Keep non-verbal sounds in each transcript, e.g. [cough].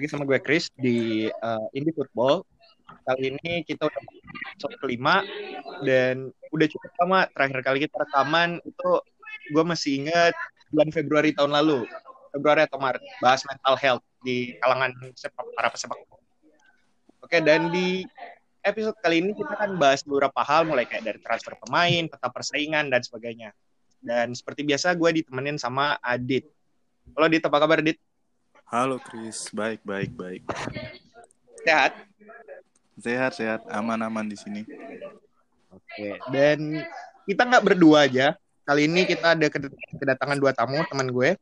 lagi sama gue Chris di uh, Indie Football. Kali ini kita udah episode kelima dan udah cukup lama. Terakhir kali kita rekaman itu gue masih ingat bulan Februari tahun lalu, Februari atau Maret, bahas mental health di kalangan sepak para pesepak bola. Oke, dan di episode kali ini kita akan bahas beberapa hal mulai kayak dari transfer pemain, peta persaingan dan sebagainya. Dan seperti biasa gue ditemenin sama Adit. Halo Adit, apa kabar Adit? Halo Chris, baik baik baik. Sehat? Sehat sehat, aman aman di sini. Oke, dan kita nggak berdua aja. Kali ini kita ada kedatangan dua tamu teman gue.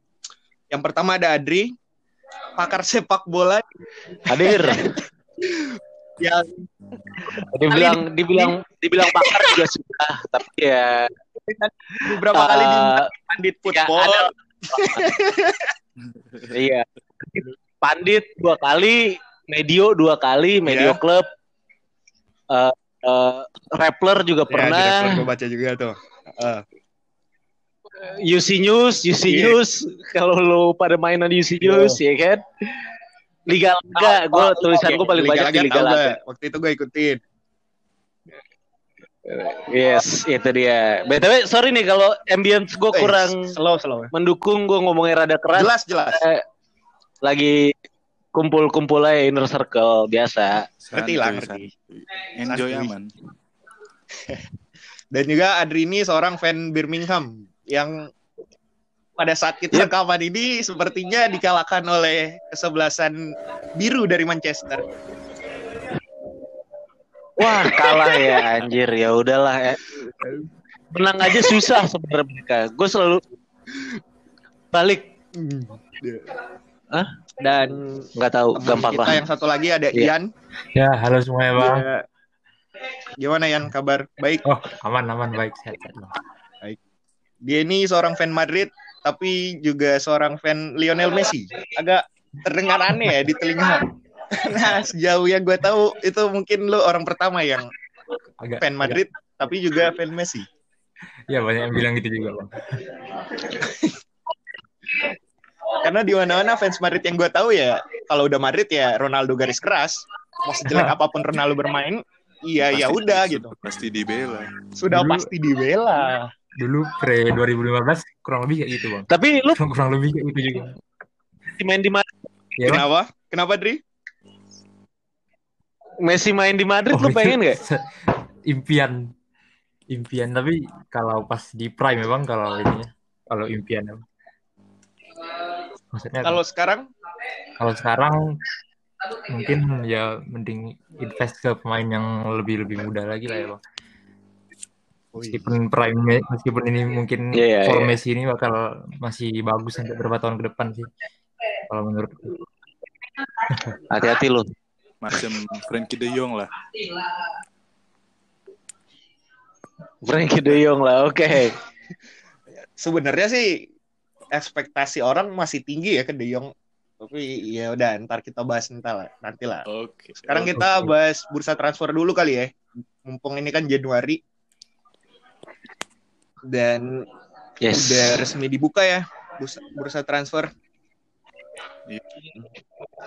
Yang pertama ada Adri, pakar sepak bola. Hadir. [laughs] yang dibilang dibilang dibilang pakar juga sudah, tapi ya beberapa kali di pandit football. Ya, ada, [laughs] iya. Pandit dua kali, Medio dua kali, Medio yeah. Club. Uh, uh, Rappler juga yeah, pernah. Gue baca juga tuh. Uh. UC News, UC yeah. News. [laughs] Kalau lo pada mainan UC News, yeah. ya kan? Liga Laga, oh, gue oh, tulisan okay. gue paling Liga banyak Laga, di Liga Laga. Waktu itu gue ikutin. Yes, itu dia. BTW, sorry nih kalau ambience gue kurang slow, slow. mendukung gue ngomongnya rada keras. Jelas, jelas. Eh, lagi kumpul-kumpul aja inner circle biasa. Ngerti lah, ngerti. Enjoy aman. [laughs] Dan juga Adri ini seorang fan Birmingham yang pada saat kita yep. rekaman ini sepertinya dikalahkan oleh kesebelasan biru dari Manchester. Wah kalah ya anjir ya udahlah ya. Menang aja susah sebenarnya mereka. Gue selalu balik. Hah? Dan nggak tahu gampang kita lah. yang satu lagi ada yeah. Ian. Ya halo semuanya bang. Ya. Gimana Ian kabar? Baik. Oh aman aman baik sehat sehat Baik. Dia ini seorang fan Madrid tapi juga seorang fan Lionel Messi. Agak terdengar aneh ya di telinga [laughs] nah sejauh yang gue tahu itu mungkin lo orang pertama yang agak, fan Madrid agak. tapi juga fan Messi ya banyak yang bilang gitu juga bang [laughs] karena di mana-mana fans Madrid yang gue tahu ya kalau udah Madrid ya Ronaldo garis keras. Mau sejelek apa pun Ronaldo bermain iya ya udah gitu. pasti dibela. Sudah dulu, pasti dibela. Dulu pre 2015 kurang lebih kayak gitu bang. Tapi lu kurang, kurang lebih kayak gitu juga. Main di mana ya, kenapa? Kenapa Dri? Messi main di Madrid oh, lu pengen gak? impian. Impian tapi kalau pas di prime memang kalau ini kalau impian maksudnya kalau sekarang kalau sekarang mungkin ya mending invest ke pemain yang lebih lebih muda lagi lah ya bang meskipun prime meskipun ini mungkin yeah, yeah, yeah. Messi ini bakal masih bagus untuk beberapa tahun ke depan sih kalau menurut hati-hati loh macam Frankie De Jong lah. Frankie De Jong lah, oke. Okay. [laughs] Sebenarnya sih ekspektasi orang masih tinggi ya ke De Jong. Tapi ya udah ntar kita bahas nanti lah, nanti lah. Oke. Okay. Sekarang kita bahas bursa transfer dulu kali ya. Mumpung ini kan Januari. Dan yes. udah resmi dibuka ya bursa, bursa transfer.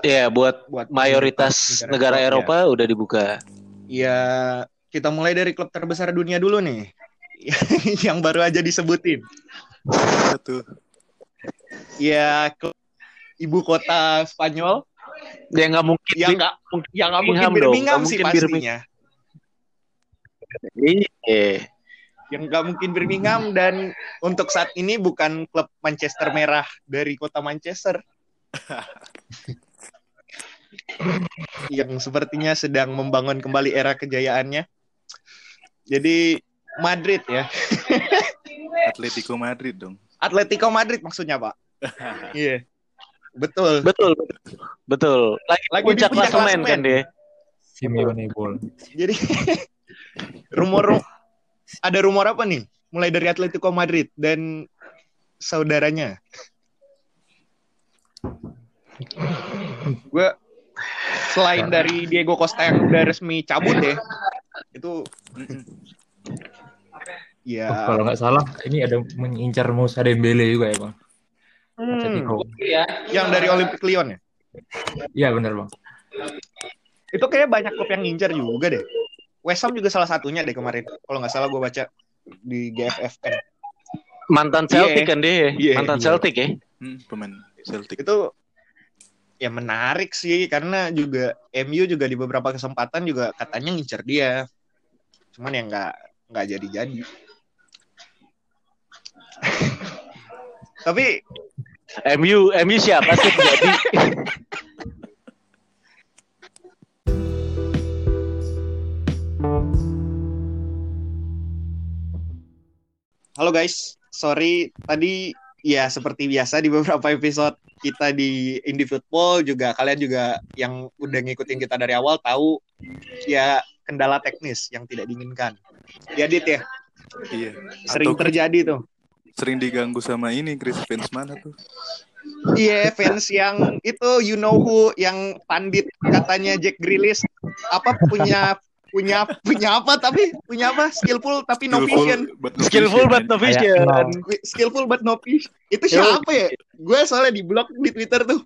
Iya, buat, buat mayoritas negara, negara Eropa ya. udah dibuka. Ya, kita mulai dari klub terbesar dunia dulu nih. [laughs] yang baru aja disebutin. Tuh. Ya, klub ibu kota Spanyol. Ya nggak mungkin. Yang nggak yang nggak mungkin Birmingham sih pastinya. Iya. Yang nggak mungkin Birmingham dan untuk saat ini bukan klub Manchester merah dari kota Manchester [laughs] yang sepertinya sedang membangun kembali era kejayaannya. Jadi Madrid ya. Atletico Madrid dong. Atletico Madrid maksudnya, Pak. [laughs] Iya. yeah. Betul. Betul. Betul. Lagi, Lagi puncak klasemen kan dia. Simeone Ball. Jadi [laughs] rumor ada rumor apa nih? Mulai dari Atletico Madrid dan saudaranya gue selain dari Diego Costa yang udah resmi cabut ya itu ya oh, kalau nggak salah ini ada mengincar Musa Dembele juga ya bang hmm, ya. yang dari Olympic Lyon ya Iya benar bang. Itu kayak banyak klub yang ngincer juga deh. West Ham juga salah satunya deh kemarin. Kalau nggak salah gue baca di GFFN. Mantan Iya. Celtic kan dia. Iya, Mantan iya. Celtic ya. Hmm, pemain Celtic. Itu ya menarik sih karena juga MU juga di beberapa kesempatan juga katanya ngincer dia. Cuman ya nggak nggak jadi-jadi. [laughs] Tapi MU MU siapa sih jadi? [laughs] Halo guys, sorry tadi ya seperti biasa di beberapa episode kita di Indie Football juga kalian juga yang udah ngikutin kita dari awal tahu ya kendala teknis yang tidak diinginkan. Ya Dit ya, Iya. sering Atau terjadi tuh. Sering diganggu sama ini Chris fans mana tuh? Iya fans yang itu you know who yang pandit katanya Jack Grealish. Apa punya punya punya apa tapi? Punya apa? Skillful tapi no vision. but no Skillful vision, but no. Vision. Skillful but no vision itu siapa ya? Gue soalnya di blog di twitter tuh.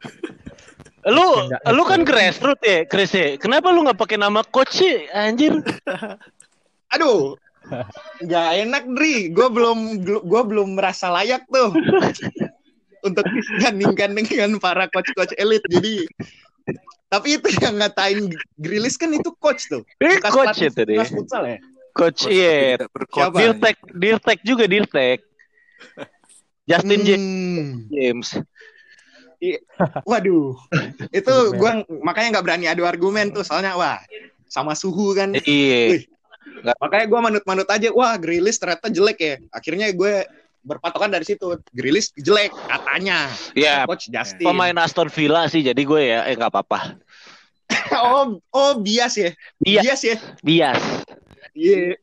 Lu lu kan grassroots ya, Chris ya. Kenapa lu nggak pakai nama coach sih, anjir? aduh nggak enak Dri gue belum gue belum merasa layak tuh untuk disandingkan dengan para coach-coach elit jadi tapi itu yang ngatain Grilis kan itu coach tuh Ini Bekas coach itu deh. futsal ya Coach Coach iya. Dirtek, Dirtek juga Dirtek. Justin James. Hmm. James. waduh itu gue makanya nggak berani adu argumen tuh soalnya wah sama suhu kan Iya. Wih. makanya gue manut-manut aja wah Grilis ternyata jelek ya akhirnya gue berpatokan dari situ Grilis jelek katanya Ya, coach Justin pemain Aston Villa sih jadi gue ya eh nggak apa-apa. [laughs] oh oh bias ya Iya. bias ya Bias. iya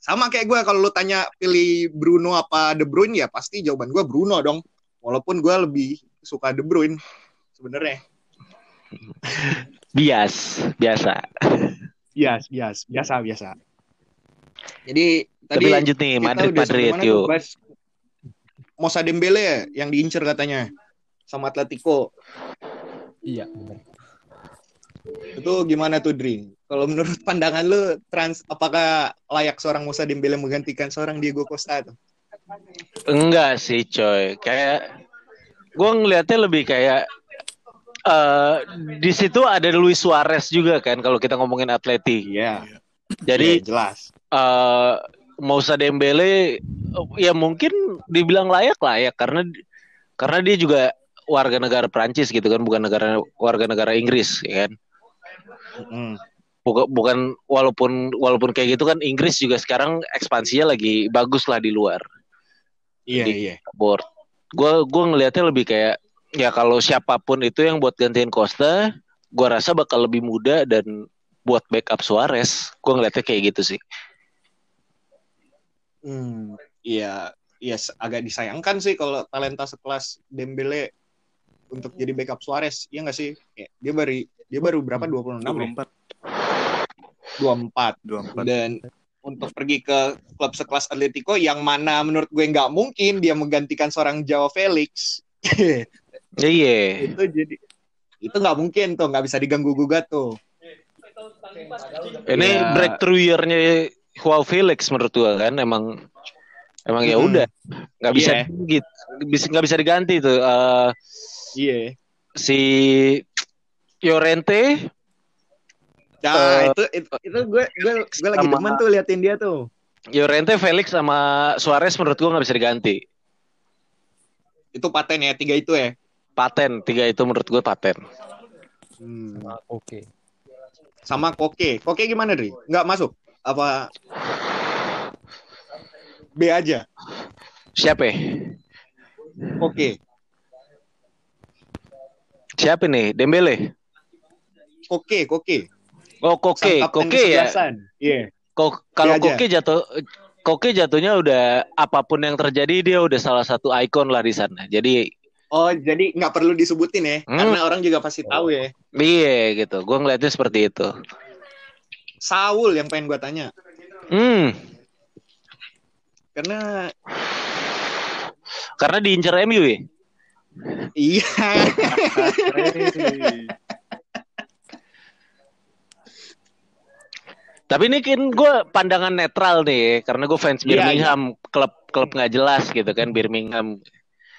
sama kayak gue kalau lu tanya pilih Bruno apa De Bruyne ya pasti jawaban gue Bruno dong walaupun gue lebih suka De Bruyne sebenarnya Bias, biasa. Bias bias biasa biasa jadi Tapi lanjut nih, Madrid Madrid yuk. Mosa Dembele ya yang diincer katanya sama Atletico Iya benar. itu gimana tuh Dri? Kalau menurut pandangan lu trans apakah layak seorang Musa Dembele menggantikan seorang Diego Costa tuh? Enggak sih, coy. Kayak gue ngelihatnya lebih kayak eh di situ ada Luis Suarez juga kan kalau kita ngomongin Atleti. Iya. Jadi Iya, jelas. eh Moussa Dembele ya mungkin dibilang layak layak karena karena dia juga warga negara Prancis gitu kan bukan negara warga negara Inggris ya kan Mm. bukan bukan walaupun walaupun kayak gitu kan Inggris juga sekarang ekspansinya lagi bagus lah di luar Iya, Jadi- iya. board gue gue ngelihatnya lebih kayak ya kalau siapa pun itu yang buat gantiin Costa gue rasa bakal lebih muda dan buat backup Suarez gue ngelihatnya kayak gitu sih Hmm, iya, iya s- agak disayangkan sih kalau talenta sekelas Dembele untuk jadi backup Suarez. Iya nggak sih? Kayak dia baru dia baru berapa 26 ya? 24, 24. 24. Dan untuk pergi ke klub sekelas Atletico yang mana menurut gue nggak mungkin dia menggantikan seorang Joao Felix. [laughs] iya. Itu jadi itu nggak mungkin tuh nggak bisa diganggu gugat tuh. Ini Ya. breakthrough year-nya Joao Felix menurut gua kan emang emang ya Mm-mm. udah. Nggak bisa gitu bisa nggak bisa diganti tuh Eh, iya. si Llorente. Nah Eh, itu, itu itu gue gue gue lagi demen tuh liatin dia tuh. Llorente Felix sama Suarez menurut gua nggak bisa diganti. Itu paten ya tiga itu ya paten tiga itu menurut gua paten. Hmm. Oke. sama Koke. Koke gimana Dri? Nggak masuk? Apa? B aja? Siapa? Ya? Koke. Siapa nih? Dembele? Koke Koke. Oh Koke Koke ya. iya. Kok kalau. Koke jatuh Koke jatuhnya udah apa pun yang terjadi dia udah salah satu ikon lah di sana. Jadi oh jadi nggak perlu disebutin ya Hmm. karena orang juga pasti tahu ya. Iya gitu. Gua ngeliatnya seperti itu. Saul yang pengen gue tanya. Hmm. Karena karena diincar MU ya? Iya. Tapi ini kan gue pandangan netral nih, karena gue fans Iya, Birmingham, klub klub nggak jelas gitu kan Birmingham.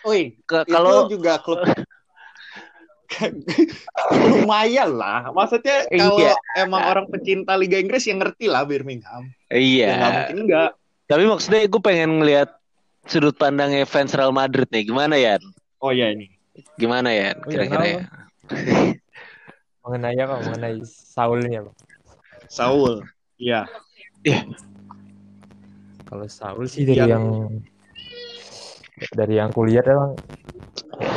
Oi, Ke- kalau Kalau juga klub [laughs] lumayan lah. Maksudnya kalau Iya. emang orang pecinta Liga Inggris yang ngerti lah Birmingham. Ya iya, mungkin enggak. tapi maksudnya gue pengen ngelihat sudut pandangnya fans Real Madrid nih, gimana ya? Oh ya ini. Gimana ya? Oh, iya, Kira-kira ya? [laughs] mengenai apa mengenai Saulnya Bang. Saul. Iya. kalau Saul sih dari Yang- yang dari yang kulihat emang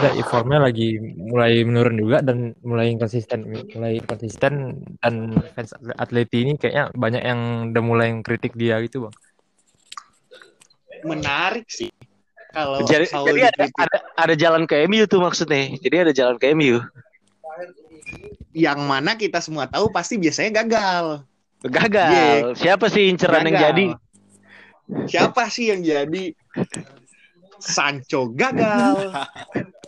kayaknya formnya lagi mulai menurun juga dan mulai konsisten mulai konsisten dan fans Atleti ini kayaknya banyak yang udah mulai kritik dia gitu bang Menarik sih. Kalau Jadi, jadi ada, ada ada jalan ke MU tuh maksudnya. Jadi ada jalan ke MU. yang mana kita semua tahu pasti biasanya gagal. Gagal. Siapa sih inceran yang Gagal. jadi? Siapa sih yang jadi? Sancho gagal.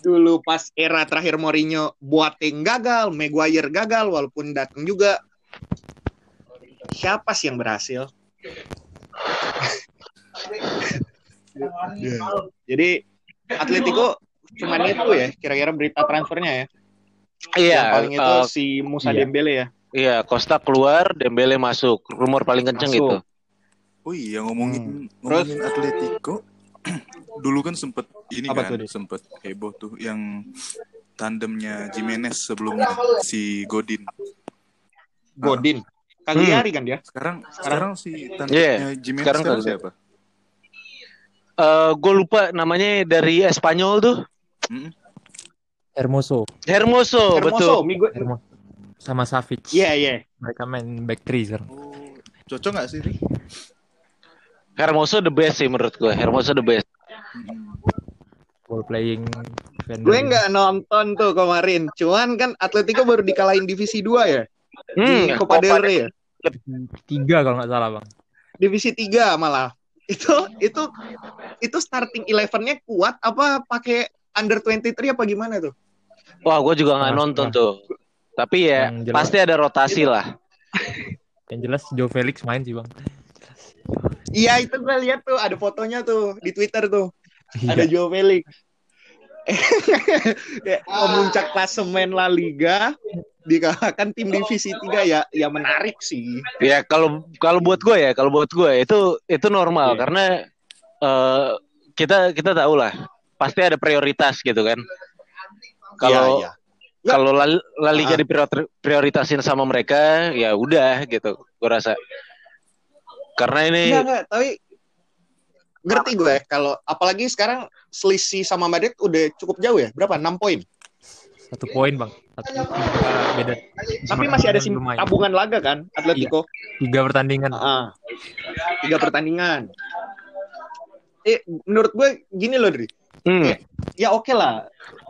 Dulu pas era terakhir Mourinho, Boateng gagal, Maguire gagal walaupun datang juga. Siapa sih yang berhasil? Jadi Atletico cuman itu ya kira-kira berita transfernya ya. Iya. yang paling itu eh, si Musa iya. Dembele ya. iya. Costa keluar, Dembele masuk. Rumor paling kenceng Masuk. itu. Oh iya ngomongin Hmm. ngomongin Atletico dulu kan sempet ini Apa kan tuh, sempet heboh tuh yang tandemnya Jimenez sebelumnya si Godin. Godin. Cagliari kan dia? Sekarang sekarang si tandemnya Jimenez sekarang sekarang, siapa? Eh, gue lupa namanya dari Espanyol tuh. Mm-mm. Hermoso Hermoso, Hermoso, betul. Migo. Hermoso sama Savic Iya, iya. mereka main back three sekarang Oh, cocok nggak sih? Hermoso the best sih menurut gue. Hermoso the best. Ball playing. Gue nggak nonton tuh kemarin. Cuman kan Atletico baru dikalahin divisi 2 ya. Hmm, di Copa del Rey ya. tiga kalau nggak salah bang Divisi 3 malah. Itu itu itu starting eleven-nya kuat apa pakai under 23 apa gimana tuh? Wah, gue juga nggak nonton tuh. Tapi ya jelas. pasti ada rotasi lah. yang jelas Joe Felix main sih bang Iya, itu gue lihat tuh ada fotonya tuh di Twitter tuh. Ada Iya. Joe Felix. [laughs] Ya, Pemuncak klasemen La Liga dikalahkan tim divisi 3 ya ya menarik sih. Ya kalau kalau buat gue ya, kalau buat gue itu itu normal Iya. karena eh, kita kita tahu lah pasti ada prioritas gitu kan. Kalau Iya, iya. kalau La, La Liga Ah. diprior- prioritasin sama mereka, ya udah gitu, gue rasa. Karena ini Enggak, enggak, tapi ngerti gue kalau apalagi sekarang selisih sama Madrid udah cukup jauh ya. Berapa? 6 poin. satu poin bang satu tiga beda Tapi masih ada sim tabungan laga kan Atletico. tiga pertandingan Ah, tiga pertandingan. Eh, menurut gue gini loh, Dri. hmm, Ya oke lah.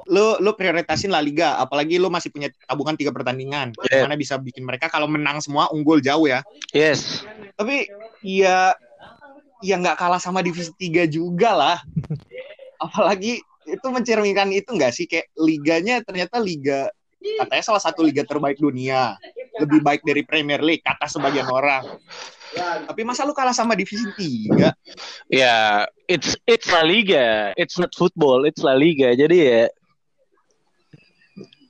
Lo lo prioritasin La Liga, apalagi lo masih punya tabungan tiga pertandingan. Yeah. Gimana bisa bikin mereka kalau menang semua unggul jauh ya. yes, Tapi ya ya nggak kalah sama divisi 3 juga lah. [laughs] Apalagi itu mencerminkan itu nggak sih kayak liganya ternyata liga katanya salah satu liga terbaik dunia. Lebih baik dari Premier League kata sebagian orang. Tapi masa lu kalah sama divisi 3? ya it's it's La Liga, it's not football, it's La Liga. Jadi ya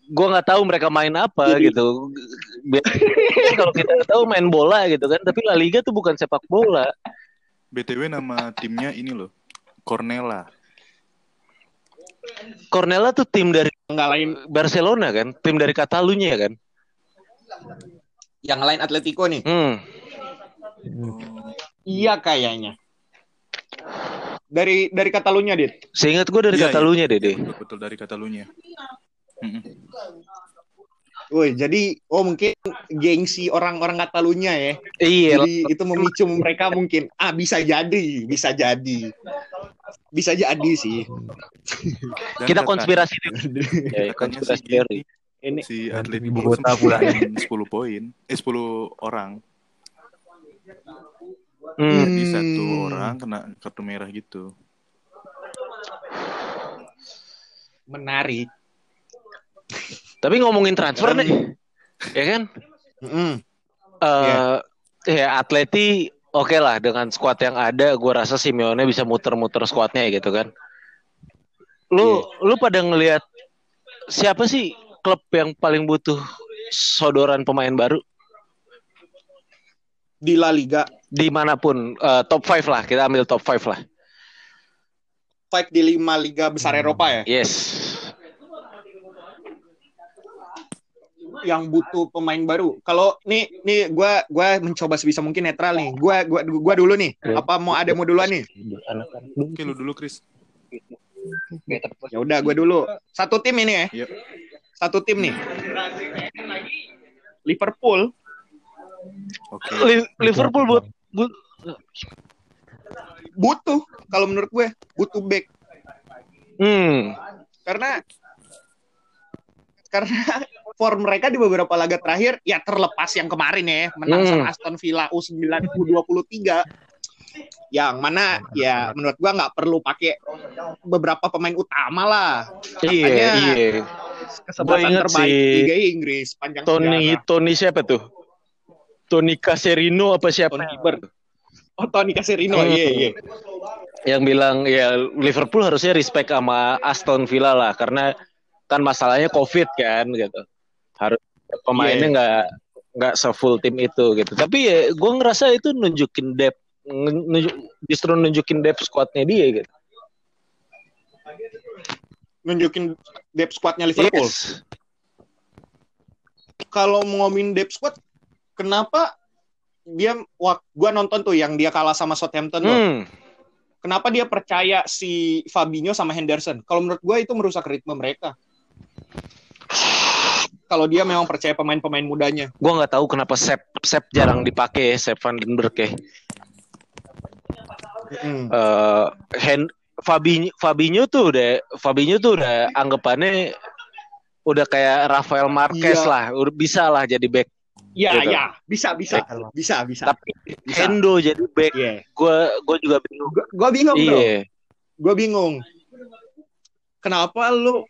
gue nggak tahu mereka main apa Jadi- gitu. Kalau kita tahu main bola gitu kan, tapi La Liga tuh bukan sepak bola. BTW nama timnya ini loh. Cornella. Cornella tuh tim dari Nggak lain Barcelona kan, tim dari Catalunya kan. yang lain Atletico nih. Hmm. Oh, Iya kayaknya. Dari dari Katalunya, Dit. Seingat gue dari Iya, Catalunya deh deh. betul, betul dari Catalunya. Mm-mm. Woi, jadi oh mungkin gengsi orang-orang Katalunya ya. Iya, Jadi itu memicu mereka mungkin ah bisa jadi, bisa jadi. Bisa jadi sih. Dan kita konspirasi. Ya, katanya konspirasi si teori. Ini si atlet ibu kota pula. 10 poin, eh 10 orang. Hmm. Jadi satu orang kena kartu merah gitu. Menarik. Tapi ngomongin transfer nih, ya kan? Mm. Uh, yeah. Ya Atleti oke okay lah dengan squad yang ada, gue rasa Simeone bisa muter-muter squadnya gitu kan. Lu yeah. lu pada ngelihat siapa sih klub yang paling butuh sodoran pemain baru? Di La Liga. Di mana pun, uh, top 5 lah, kita ambil top 5 lah. 5 di lima liga besar hmm. Eropa ya? Yes. Yang butuh pemain baru. Kalau nih nih gue gua mencoba sebisa mungkin netral nih. Gue gua gua dulu nih. Apa mau ada mau duluan nih? Oke lu dulu Chris. Ya udah gue dulu. Satu tim ini ya. Yep. Satu tim nih. Liverpool. Oke. Okay. Liverpool buat, buat butuh kalau menurut gue butuh back. Hmm. Karena karena form mereka di beberapa laga terakhir ya terlepas yang kemarin ya menang hmm. sama Aston Villa U9 U23 yang mana ya menurut gua nggak perlu pakai beberapa pemain utama lah. Iya, iya. Kesempatan terbaik si Liga Inggris panjang Tony sejarah. Tony siapa tuh? Tony Caserino apa siapa? Tony Kiber. Oh Tony Caserino, hmm. iya iya. Yang bilang ya Liverpool harusnya respect sama Aston Villa lah karena kan masalahnya COVID kan gitu. Harus pemainnya iya. nggak yeah. nggak sefull tim itu gitu. Tapi ya gue ngerasa itu nunjukin depth nunjuk, justru nunjukin depth squadnya dia gitu. Nunjukin depth squadnya Liverpool. Yes. Kalau ngomongin depth squad, kenapa dia wah gua nonton tuh yang dia kalah sama Southampton hmm. loh. Kenapa dia percaya si Fabinho sama Henderson? Kalau menurut gua itu merusak ritme mereka. Kalau dia memang percaya pemain-pemain mudanya. Gua nggak tahu kenapa Sep Sep jarang dipakai Sep Van den Berg ya. Mm. Uh, Hen Fabinho, Fabinho tuh udah Fabinho tuh udah anggapannya udah kayak Rafael Marquez iya. lah, udah bisa lah jadi back. Iya, gitu. iya, bisa, bisa, back. bisa, bisa. Tapi bisa. Hendo jadi back, yeah. gue gue juga bingung. Gue bingung, iya. Gue bingung. Kenapa lu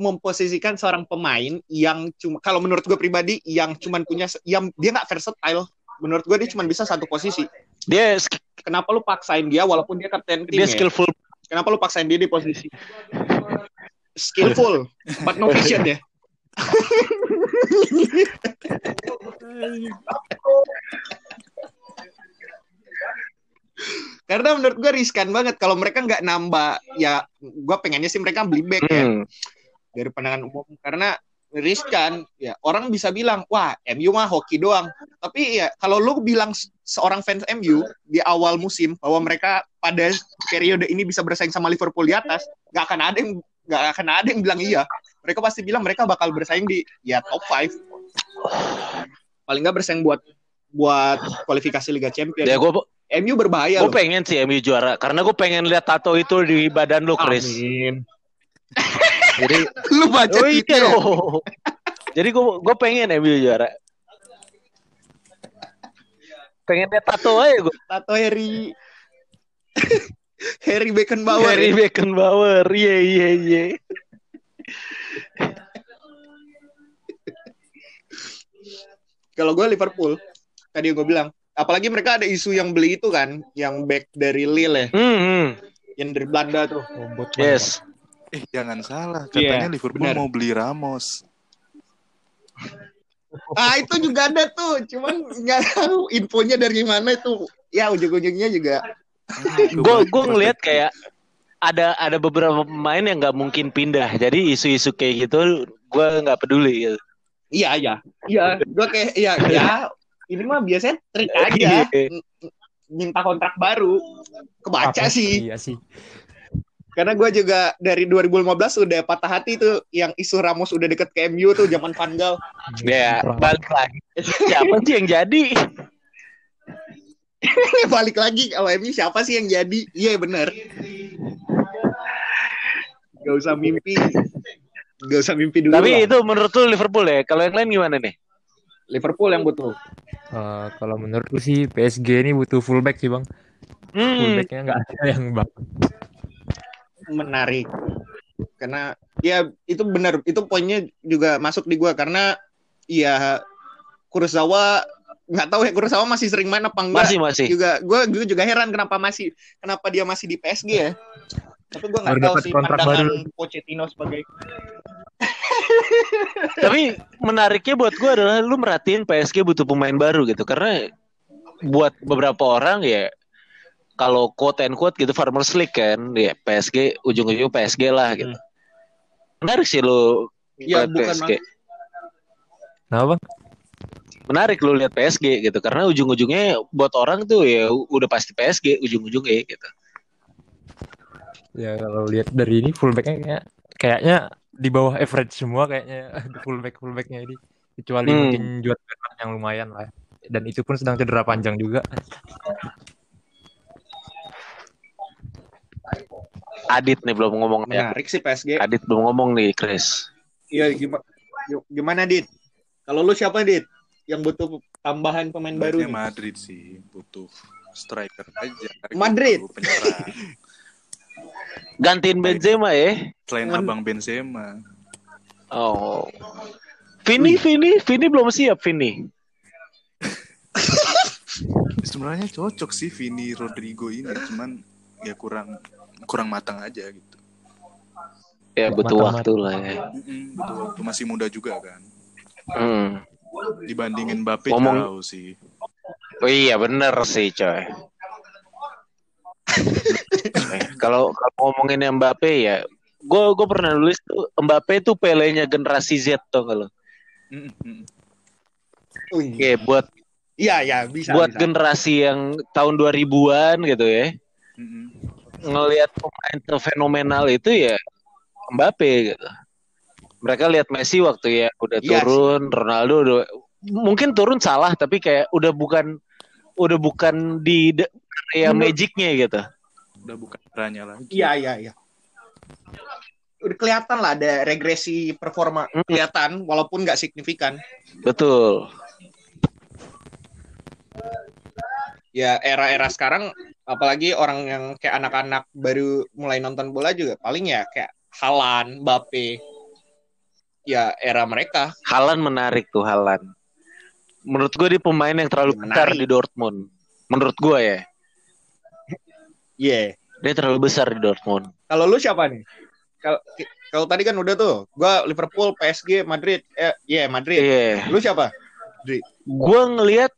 memposisikan seorang pemain yang cuma kalau menurut gue pribadi yang cuma punya yang dia nggak versatile. Menurut gue dia cuma bisa satu posisi. Dia kenapa lu paksain dia walaupun dia kapten tim dia ya? skillful. Kenapa lu paksain dia di posisi? Skillful. But no vision ya? Karena menurut gue riskan banget. Kalau mereka nggak nambah ya gue pengennya sih mereka beli back ya. Hmm. Dari pandangan umum. Karena riskan ya orang bisa bilang wah MU mah hoki doang. Tapi ya kalau lu bilang seorang fans MU di awal musim bahwa mereka pada periode ini bisa bersaing sama Liverpool di atas nggak akan ada yang nggak akan ada yang bilang iya. Mereka pasti bilang mereka bakal bersaing di ya top 5 paling nggak bersaing buat buat kualifikasi Liga Champions. Ya gua MU berbahaya gue pengen sih MU juara karena gue pengen lihat tato itu di badan lu Chris. Amin. [laughs] Jadi [laughs] lu baca oh, iya [laughs] ya? Jadi gue gue pengen MU juara. Pengen lihat tato aja gue. Tato Harry. [laughs] Harry Beckenbauer. Harry ya? Beckenbauer. Iya iya iya. Kalau gue Liverpool, tadi gue bilang, apalagi mereka ada isu yang beli itu kan, yang back dari Lille ya. Mm -hmm. Yang dari Belanda tuh. Oh, yes. Eh jangan salah, iya, katanya yeah, Liverpool bener. mau beli Ramos. Ah itu juga ada tuh, cuman nggak tahu infonya dari mana itu. Ya ujung-ujungnya juga. Gue gue ngelihat kayak ada ada beberapa pemain yang nggak mungkin pindah. Jadi isu-isu kayak gitu gue nggak peduli. Gitu. Iya iya iya. Gue kayak iya ya ini mah biasanya trik aja. Iya. Minta kontrak baru. Kebaca Apa? sih. Iya sih. Karena gue juga dari 2015 udah patah hati tuh yang isu Ramos udah deket ke MU tuh zaman Van Gaal. Ya, balik lagi. Siapa sih yang jadi? [laughs] balik lagi kalau MU siapa sih yang jadi? Iya bener. Gak usah mimpi. Gak usah mimpi dulu. Tapi lah. itu menurut lu Liverpool ya? Kalau yang lain gimana nih? Liverpool yang butuh. Uh, kalau menurutku sih PSG ini butuh fullback sih bang. Hmm. Fullbacknya nggak ada yang bagus menarik. karena ya itu benar itu poinnya juga masuk di gua. Karena ya Kurosawa nggak tahu ya Kurosawa masih sering main apa enggak masih masih. juga. Gua, gua juga heran kenapa masih kenapa dia masih di PSG ya. Tapi gua nggak tahu sih pandangan baru. Pochettino sebagai [laughs] tapi menariknya buat gua adalah lu merhatiin PSG butuh pemain baru gitu. Karena buat beberapa orang ya kalau quote and quote gitu Farmers League kan ya PSG ujung-ujung PSG lah gitu hmm menarik sih lu ya, bukan PSG. Kenapa? Menarik lu lihat PSG gitu karena ujung-ujungnya buat orang tuh ya udah pasti PSG ujung-ujungnya gitu. Ya kalau lihat dari ini fullbacknya kayak kayaknya di bawah average semua kayaknya [laughs] fullback fullbacknya ini kecuali hmm. mungkin jual yang lumayan lah dan itu pun sedang cedera panjang juga. Adit nih belum ngomong ya. Menarik sih PSG. Adit belum ngomong nih, Chris. Iya, gimana gimana Dit? Kalau lu siapa Dit? Yang butuh tambahan pemain baru? Nih? Madrid sih, butuh striker aja. Madrid. [laughs] Gantiin Benzema ya? Selain Men abang Benzema. Oh. Vini, Vini, Vini belum siap Vini. [laughs] Sebenarnya cocok sih Vini Rodrigo ini, cuman ya kurang kurang matang aja gitu. Ya butuh matang, waktu lah ya. Butuh waktu. Masih muda juga kan. Hmm. dibandingin Mbappe Ngomong... jauh sih. Oh iya bener sih coy. Kalau ngomongin Mbappe ya gue gue pernah nulis tuh Mbappe tuh pelenya generasi Z tuh kalau Oke, buat Iya, ya, bisa. Buat bisa. generasi yang tahun 2000-an gitu ya. Mm -hmm ngelihat pemain fenomenal itu ya Mbappe gitu. Mereka lihat Messi waktu ya udah yes. Iya turun, Ronaldo udah mungkin turun salah tapi kayak udah bukan udah bukan di area magicnya gitu. Udah bukan perannya lagi. Iya iya iya. Udah kelihatan lah ada regresi performa hmm. kelihatan walaupun nggak signifikan. Betul. Ya era-era sekarang apalagi orang yang kayak anak-anak baru mulai nonton bola juga paling ya kayak Halan, Bape, ya era mereka. Halan menarik tuh Halan. Menurut gue dia pemain yang terlalu menarik. besar di Dortmund. Menurut gue ya. [laughs] Iya. Yeah. Dia terlalu besar di Dortmund. Kalau lu siapa nih? Kalau kalau tadi kan udah tuh, gue Liverpool, PSG, Madrid, eh, yeah, Madrid. Yeah. Lu siapa? Gue ngelihat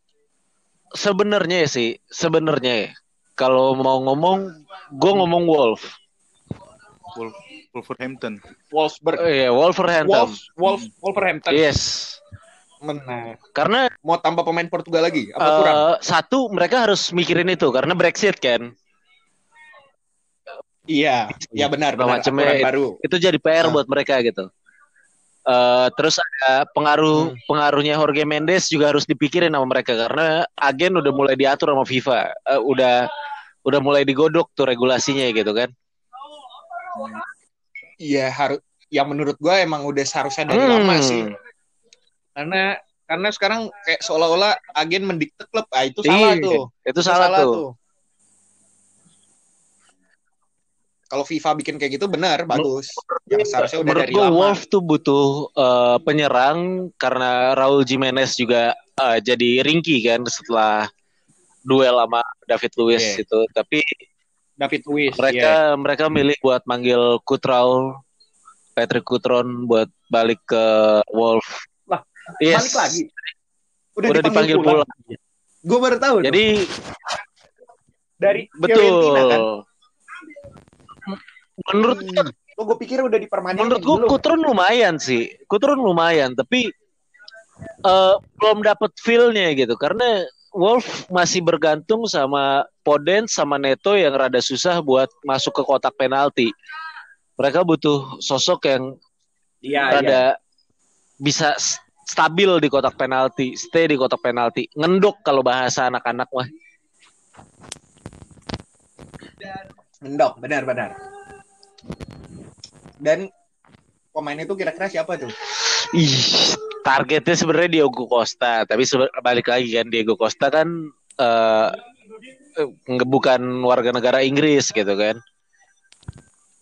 sebenarnya sih, sebenarnya ya, kalau mau ngomong, gue ngomong Wolf. Wolf Wolverhampton. Wolfsburg. Oh, iya, Wolverhampton. Wolf, Wolf, Wolverhampton. Yes. Benar. Karena mau tambah pemain Portugal lagi apa uh, kurang? Satu, mereka harus mikirin itu karena Brexit kan. Iya, iya benar, benar. Macamnya baru. Itu jadi PR nah. buat mereka gitu. Uh, terus ada pengaruh hmm. pengaruhnya Jorge Mendes juga harus dipikirin sama mereka karena agen udah mulai diatur sama FIFA, uh, udah udah mulai digodok tuh regulasinya gitu kan. Iya harus, yang menurut gue emang udah seharusnya dari hmm. lama sih. Karena karena sekarang kayak seolah-olah agen mendikte klub, ah itu salah Iyi, tuh. Itu, itu salah, salah tuh. tuh kalau FIFA bikin kayak gitu benar bagus. Yang seharusnya udah dari lama. Wolf tuh butuh uh, penyerang karena Raul Jimenez juga uh, jadi ringki kan setelah duel sama David Luiz yeah. itu. Tapi David Luiz mereka yeah. mereka milih buat manggil Kutrau Patrick Kutron buat balik ke Wolf. Lah, yes. balik lagi. Udah, udah dipanggil, dipanggil pulang. pulang. Gue baru tahu. Jadi dari betul. Kan? menurut hmm. Oh, gue pikir udah dipermanen. Menurut gue Kutrun lumayan sih. Kutrun lumayan, tapi uh, belum dapet feel-nya gitu. Karena Wolf masih bergantung sama Poden sama Neto yang rada susah buat masuk ke kotak penalti. Mereka butuh sosok yang ya, rada ya. bisa stabil di kotak penalti, stay di kotak penalti, ngendok kalau bahasa anak-anak mah. Ngendok, benar-benar. Dan pemain itu kira-kira siapa tuh? Ih, targetnya sebenarnya Diego Costa, tapi balik lagi kan Diego Costa kan uh, bukan warga negara Inggris gitu kan.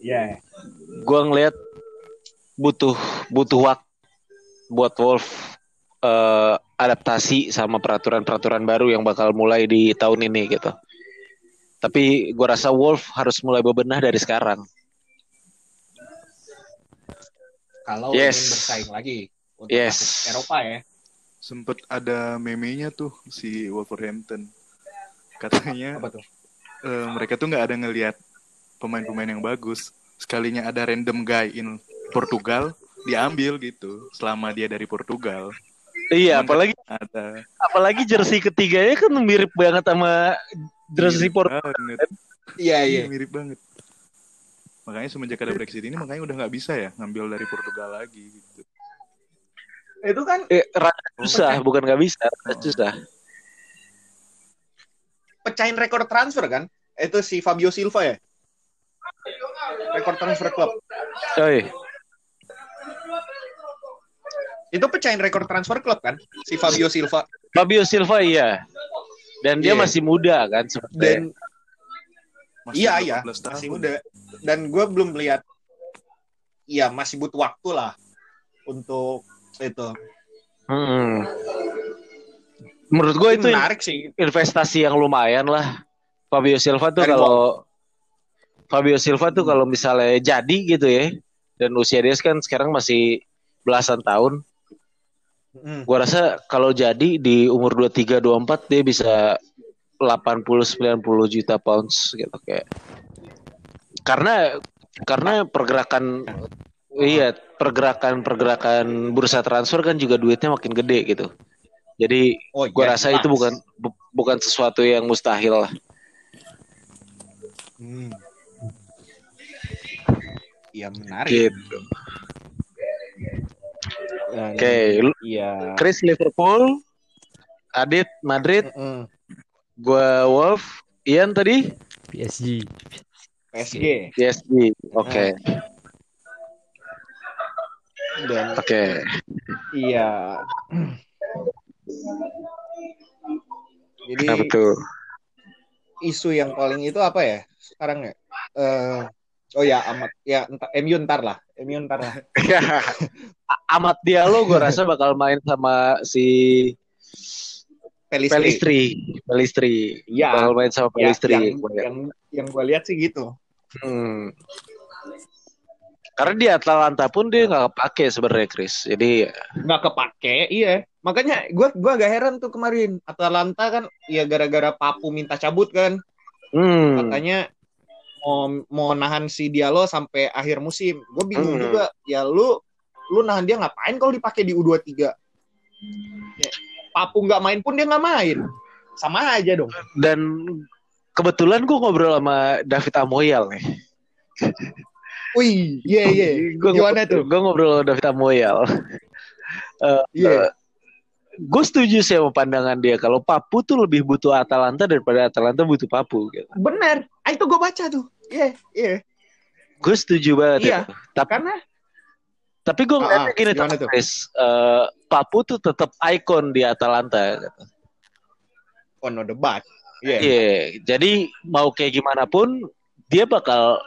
Iya. Yeah. Gue ngeliat butuh butuh waktu buat Wolf uh, adaptasi sama peraturan-peraturan baru yang bakal mulai di tahun ini gitu. Tapi gue rasa Wolf harus mulai bebenah dari sekarang. Kalau yes. ingin bersaing lagi untuk yes. Eropa ya. Sempet ada memenya tuh si Wolverhampton. Katanya Apa tuh? Uh, mereka tuh nggak ada ngelihat pemain-pemain yang bagus. Sekalinya ada random guy in Portugal, diambil gitu selama dia dari Portugal. Iya, apalagi ada. Apalagi jersey ketiganya kan mirip banget sama jersey Portugal. Iya, iya. Mirip banget. Makanya semenjak ada Brexit ini makanya udah nggak bisa ya ngambil dari Portugal lagi gitu. Itu kan eh, susah, bukan nggak bisa, susah. Pecahin rekor transfer kan? Itu si Fabio Silva ya? Rekor transfer klub. Oh, iya. Itu pecahin rekor transfer klub kan? Si Fabio Silva. Fabio Silva iya. Dan dia yeah. masih muda kan sebenarnya. Dan masih iya iya masih muda. Dan gue belum lihat. Iya masih butuh waktu lah untuk itu. Hmm. Menurut gue itu menarik sih. Investasi yang lumayan lah. Fabio Silva tuh kalau Fabio Silva tuh kalau misalnya jadi gitu ya dan usia dia kan sekarang masih belasan tahun Hmm. Gua rasa kalau jadi di umur 23 24 dia bisa 80 90 juta pounds gitu kayak. Karena karena pergerakan iya, pergerakan-pergerakan bursa transfer kan juga duitnya makin gede gitu. Jadi oh, gua rasa itu bukan bu, bukan sesuatu yang mustahil lah. Hmm. Ya menarik. Gitu. Oke, okay. iya. Chris Liverpool, Adit Madrid, mm -hmm. gua Wolf, Ian tadi PSG. PSG. PSG. Oke. Okay. Dan Oke. Okay. Iya. Jadi Kenapa tuh? Isu yang paling itu apa ya? Sekarang ya? Uh, oh ya amat ya entar, MU ntar lah. MU ntar lah. [laughs] amat dia lo gue rasa bakal main sama si Pelistri. Pelistri. Pelistri. Ya. Bakal main sama ya, Pelistri. Ya, yang, yang, yang gue lihat sih gitu. Hmm. Karena di Atalanta pun dia nggak kepake sebenarnya Chris. Jadi nggak kepake, iya. Makanya gue gua agak heran tuh kemarin Atalanta kan ya gara-gara Papu minta cabut kan. Hmm. Katanya mau mau nahan si Diallo sampai akhir musim. Gue bingung hmm. juga. Ya lu lu nahan dia ngapain kalau dipakai di U23 ya, Papu nggak main pun dia nggak main sama aja dong dan kebetulan gue ngobrol sama David Amoyal nih Wih, iya iya. Gue gimana tuh? Gue ngobrol sama David Amoyal. uh. [laughs] Yeah. Uh, gue setuju sih sama pandangan dia kalau Papu tuh lebih butuh Atalanta daripada Atalanta butuh Papu. Gitu. Bener, ah, itu gue baca tuh. Iya, yeah, iya. Yeah. Gue setuju banget. Iya. Ya. Tapi karena tapi gue ngeliatnya ah, gini tuh, Chris. Uh, Papu tuh tetap ikon di Atalanta. Gitu. Oh no debat. Iya. Yeah. Yeah. Jadi mau kayak gimana pun dia bakal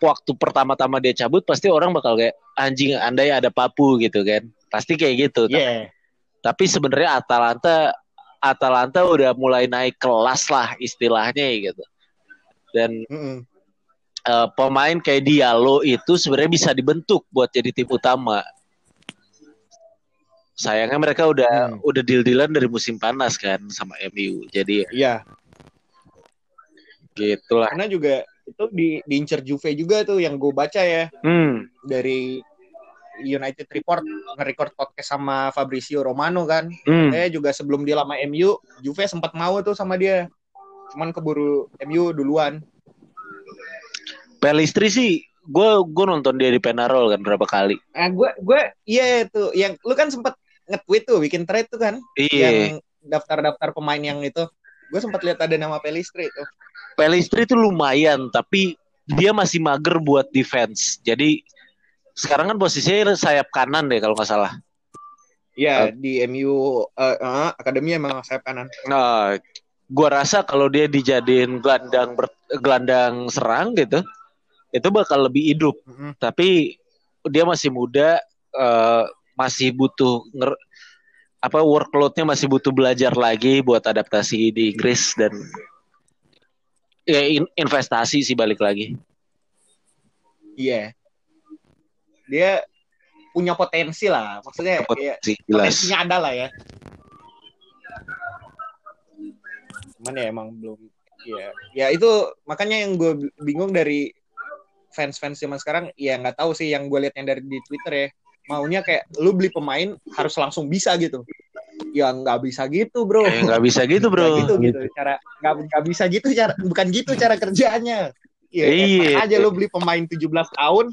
waktu pertama-tama dia cabut pasti orang bakal kayak anjing andai ada Papu gitu kan. Pasti kayak gitu. Yeah. Tapi, tapi sebenarnya Atalanta Atalanta udah mulai naik kelas lah istilahnya gitu. Dan mm -mm uh, pemain kayak Diallo itu sebenarnya bisa dibentuk buat jadi tim utama. Sayangnya mereka udah hmm. udah deal-dealan dari musim panas kan sama MU. Jadi ya gitulah. Karena juga itu di diincer Juve juga tuh yang gue baca ya. Hmm. Dari United Report nge-record podcast sama Fabrizio Romano kan. Hmm. Saya juga sebelum dia lama MU, Juve sempat mau tuh sama dia. Cuman keburu MU duluan. Pelistri sih gue gue nonton dia di Penarol kan berapa kali. Ah gue gue iya tuh yang lu kan sempet nge-tweet tuh bikin thread tuh kan. Iya. Yang daftar-daftar pemain yang itu. Gue sempat lihat ada nama Pelistri itu. Pelistri tuh lumayan tapi dia masih mager buat defense. Jadi sekarang kan posisinya sayap kanan deh kalau nggak salah. Iya, uh, di MU uh, uh, akademi emang sayap kanan. Nah, gua rasa kalau dia dijadiin gelandang ber, gelandang serang gitu, itu bakal lebih hidup. Mm-hmm. Tapi dia masih muda uh, masih butuh nger apa workloadnya masih butuh belajar lagi buat adaptasi di Inggris dan ya in investasi sih balik lagi. Iya. Yeah. Dia punya potensi lah, maksudnya potensi, ya, potensinya ada lah ya. Cuman ya emang belum ya ya itu makanya yang gue bingung dari fans-fans zaman sekarang ya nggak tahu sih yang gue lihat yang dari di Twitter ya maunya kayak lu beli pemain harus langsung bisa gitu ya nggak bisa gitu bro. Eh, nggak bisa gitu bro. gak gitu, gitu. Cara nggak nggak bisa gitu cara bukan gitu cara kerjanya. Ya iya. aja lu beli pemain 17 tahun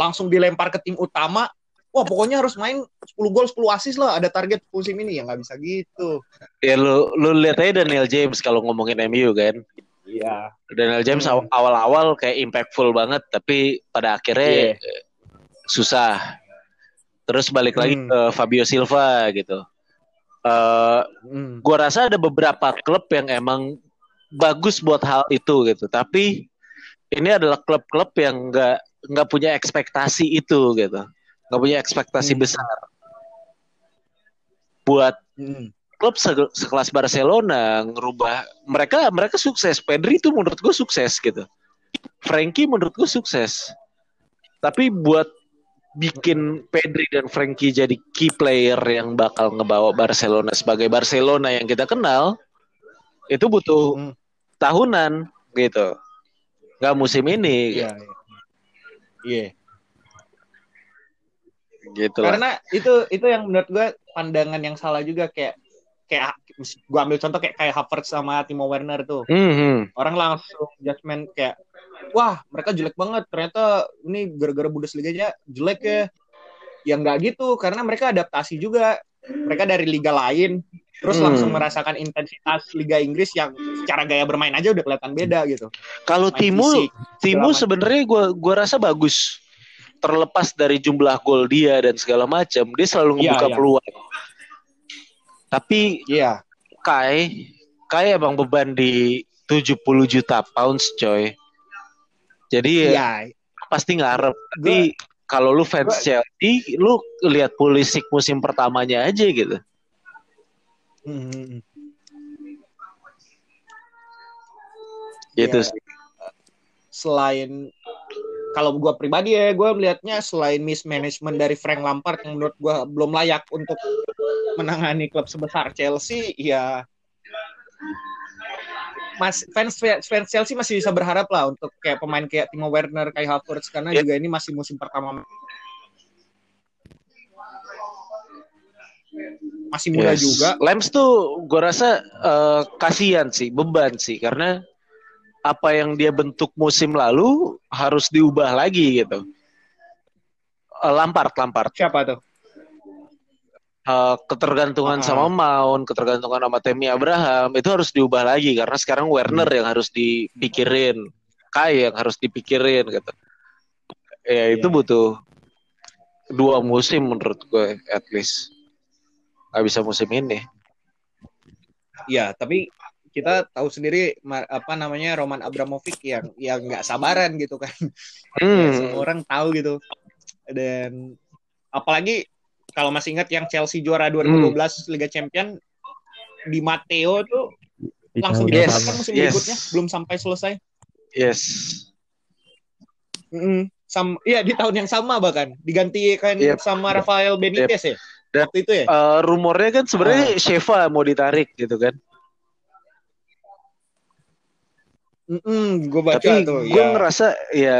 langsung dilempar ke tim utama. Wah pokoknya harus main 10 gol 10 assist lah ada target musim ini. Ya nggak bisa gitu. Ya lu lu lihat aja Daniel James kalau ngomongin MU kan? Iya. Daniel James hmm. awal-awal kayak impactful banget tapi pada akhirnya yeah. susah. Terus balik hmm. lagi ke Fabio Silva gitu uh, hmm. gua rasa ada beberapa klub yang emang bagus buat hal itu gitu tapi ini adalah klub-klub yang nggak nggak punya ekspektasi itu gitu nggak punya ekspektasi hmm. besar buat hmm. klub se sekelas Barcelona ngerubah mereka mereka sukses Pedri itu menurut gue sukses gitu Frankie menurut gue sukses tapi buat bikin Pedri dan Frankie jadi key player yang bakal ngebawa Barcelona sebagai Barcelona yang kita kenal itu butuh hmm. tahunan gitu nggak musim ini iya yeah, yeah gitu karena lah. itu itu yang menurut gue pandangan yang salah juga kayak kayak gue ambil contoh kayak kayak Havertz sama Timo Werner tuh mm -hmm. orang langsung judgement kayak wah mereka jelek banget ternyata ini gara-gara Bundesliga aja jelek ya yang nggak gitu karena mereka adaptasi juga mereka dari liga lain terus hmm. langsung merasakan intensitas Liga Inggris yang secara gaya bermain aja udah kelihatan beda gitu. Kalau Timo, Timo sebenarnya gue gua rasa bagus terlepas dari jumlah gol dia dan segala macam, dia selalu iya, ngebuka yeah, yeah. peluang. Tapi yeah. Kai, Kai emang beban di 70 juta pounds, coy. Jadi yeah. pasti ngarep. Tapi kalau lu fans gua, Chelsea, lu lihat Pulisic musim pertamanya aja gitu. Hmm. hmm, hmm. Gitu sih. Selain kalau gue pribadi ya gue melihatnya selain mismanagement dari Frank Lampard yang menurut gue belum layak untuk menangani klub sebesar Chelsea ya mas fans fans Chelsea masih bisa berharap lah untuk kayak pemain kayak Timo Werner kayak Havertz karena yeah. juga ini masih musim pertama masih muda yes. juga. Lems tuh gue rasa uh, kasihan sih, beban sih karena apa yang dia bentuk musim lalu harus diubah lagi gitu. Uh, Lampard, Lampard. Siapa tuh? Uh, ketergantungan uh sama Mount, ketergantungan sama Temi Abraham itu harus diubah lagi karena sekarang Werner hmm. yang harus dipikirin, Kai yang harus dipikirin gitu. Ya yeah. itu butuh dua musim menurut gue at least. Gak bisa musim ini. Ya, tapi kita tahu sendiri apa namanya Roman Abramovich yang yang nggak sabaran gitu kan hmm. ya, [laughs] semua orang tahu gitu dan apalagi kalau masih ingat yang Chelsea juara 2012 hmm. Liga Champion di Matteo tuh langsung yes. kan musim yes. berikutnya belum sampai selesai yes mm. Sam iya di tahun yang sama bahkan digantikan yep. sama Rafael Benitez yep. ya dan waktu itu ya uh, rumornya kan sebenarnya uh. Sheva mau ditarik gitu kan Mm gue baca Tapi tuh. Gue ya. ngerasa ya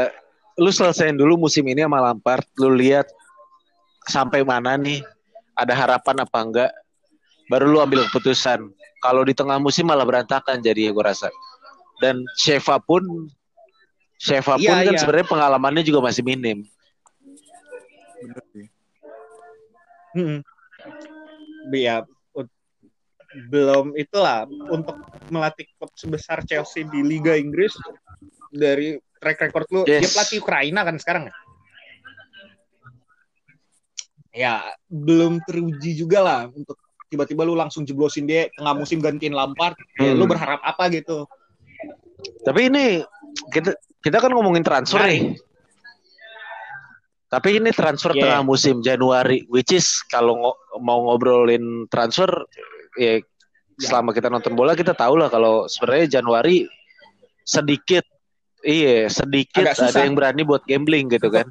lu selesaiin dulu musim ini sama Lampard, lu lihat sampai mana nih, ada harapan apa enggak, baru lu ambil keputusan. Kalau di tengah musim malah berantakan jadi ya gue rasa. Dan Sheva pun Sheva pun ya, kan ya. sebenarnya pengalamannya juga masih minim. Hmm. Ya, belum itulah untuk melatih klub sebesar Chelsea di Liga Inggris dari track record lu yes. dia pelatih Ukraina kan sekarang ya ya belum teruji juga lah untuk tiba-tiba lu langsung jeblosin dia tengah musim gantiin Lampard ya, hmm. ya lu berharap apa gitu tapi ini kita kita kan ngomongin transfer nah, nih Tapi ini transfer yeah. tengah musim Januari, which is kalau ng mau ngobrolin transfer, ya yeah. selama kita nonton bola kita tahu lah kalau sebenarnya Januari sedikit, iya sedikit ada yang berani buat gambling gitu kan.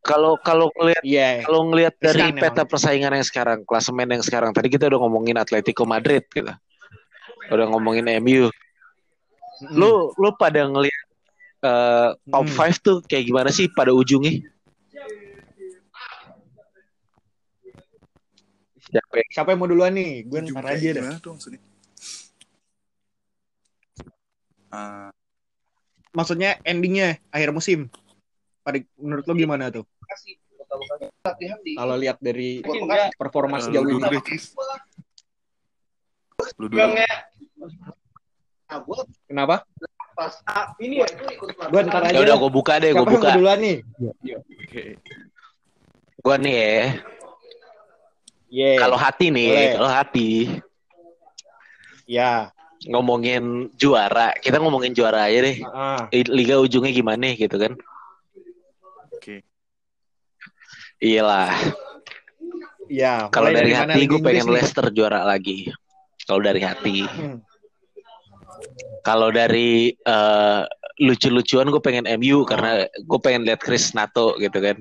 Kalau kalau ngelihat yeah. kalau ngelihat dari peta persaingan yang sekarang, klasemen yang sekarang, tadi kita udah ngomongin Atletico Madrid gitu, udah ngomongin MU. Hmm. Lu lu pada ngelihat uh, top 5 hmm. tuh kayak gimana sih pada ujungnya? Siapa, Siapa yang mau duluan nih? Gue ntar aja deh. Tuh, maksudnya? Uh, maksudnya endingnya akhir musim. Pada menurut lo gimana tuh? Kalau lihat dari performa sejauh ini. Kenapa? pas ah, ini ya itu ikut Gue ntar aja. Ya udah gue buka deh, gue buka. duluan nih. Oke. Gue nih ya. Yeah. Kalau hati nih, kalau hati. Ya. Ngomongin juara, kita ngomongin juara aja deh. Uh -uh. Liga ujungnya gimana gitu kan? Oke. Okay. Iyalah. Ya. Kalau dari, dari hati gue pengen Leicester juara lagi. Kalau dari hati. Hmm. Kalau dari uh, lucu-lucuan gue pengen MU karena gue pengen lihat Chris Nato gitu kan.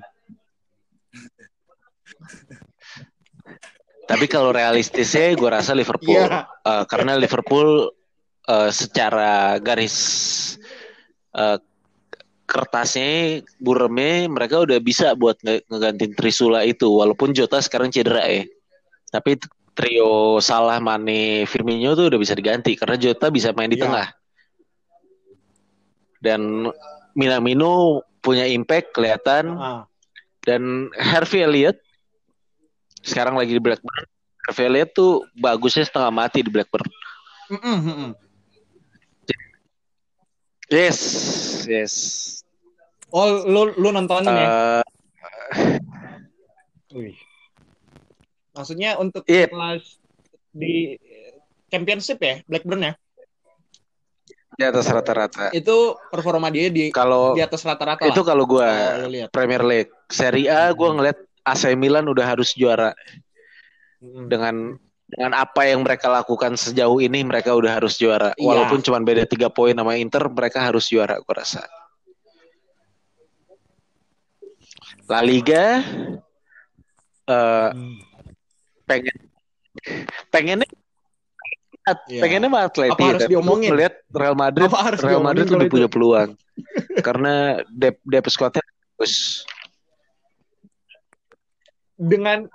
Tapi kalau realistisnya gue rasa Liverpool yeah. Iya. uh, karena Liverpool uh, secara garis uh, kertasnya bureme mereka udah bisa buat nge ngegantiin Trisula itu walaupun Jota sekarang cedera ya. Tapi trio Salah Mane Firmino tuh udah bisa diganti karena Jota bisa main di yeah. tengah. Dan Minamino punya impact kelihatan. Uh. Dan Harvey Elliott sekarang lagi di Blackburn. Harvey Elliott tuh bagusnya setengah mati di Blackburn. Mm -hmm. Yes, yes. Oh, lu lu nontonin uh, ya? Wih. Maksudnya untuk yeah. kelas di championship ya, Blackburn ya? Di atas rata-rata. Itu performa dia di kalau di atas rata-rata. Itu kalau gue oh, Premier League, Serie A gue ngeliat AC Milan udah harus juara. Hmm. Dengan dengan apa yang mereka lakukan sejauh ini mereka udah harus juara. Iya. Walaupun cuma beda tiga poin sama Inter, mereka harus juara gue rasa. La Liga uh, pengen pengennya ya. pengennya mah Atleti apa harus diomongin melihat Real Madrid Real Madrid lebih punya peluang karena dep dep squadnya bagus dengan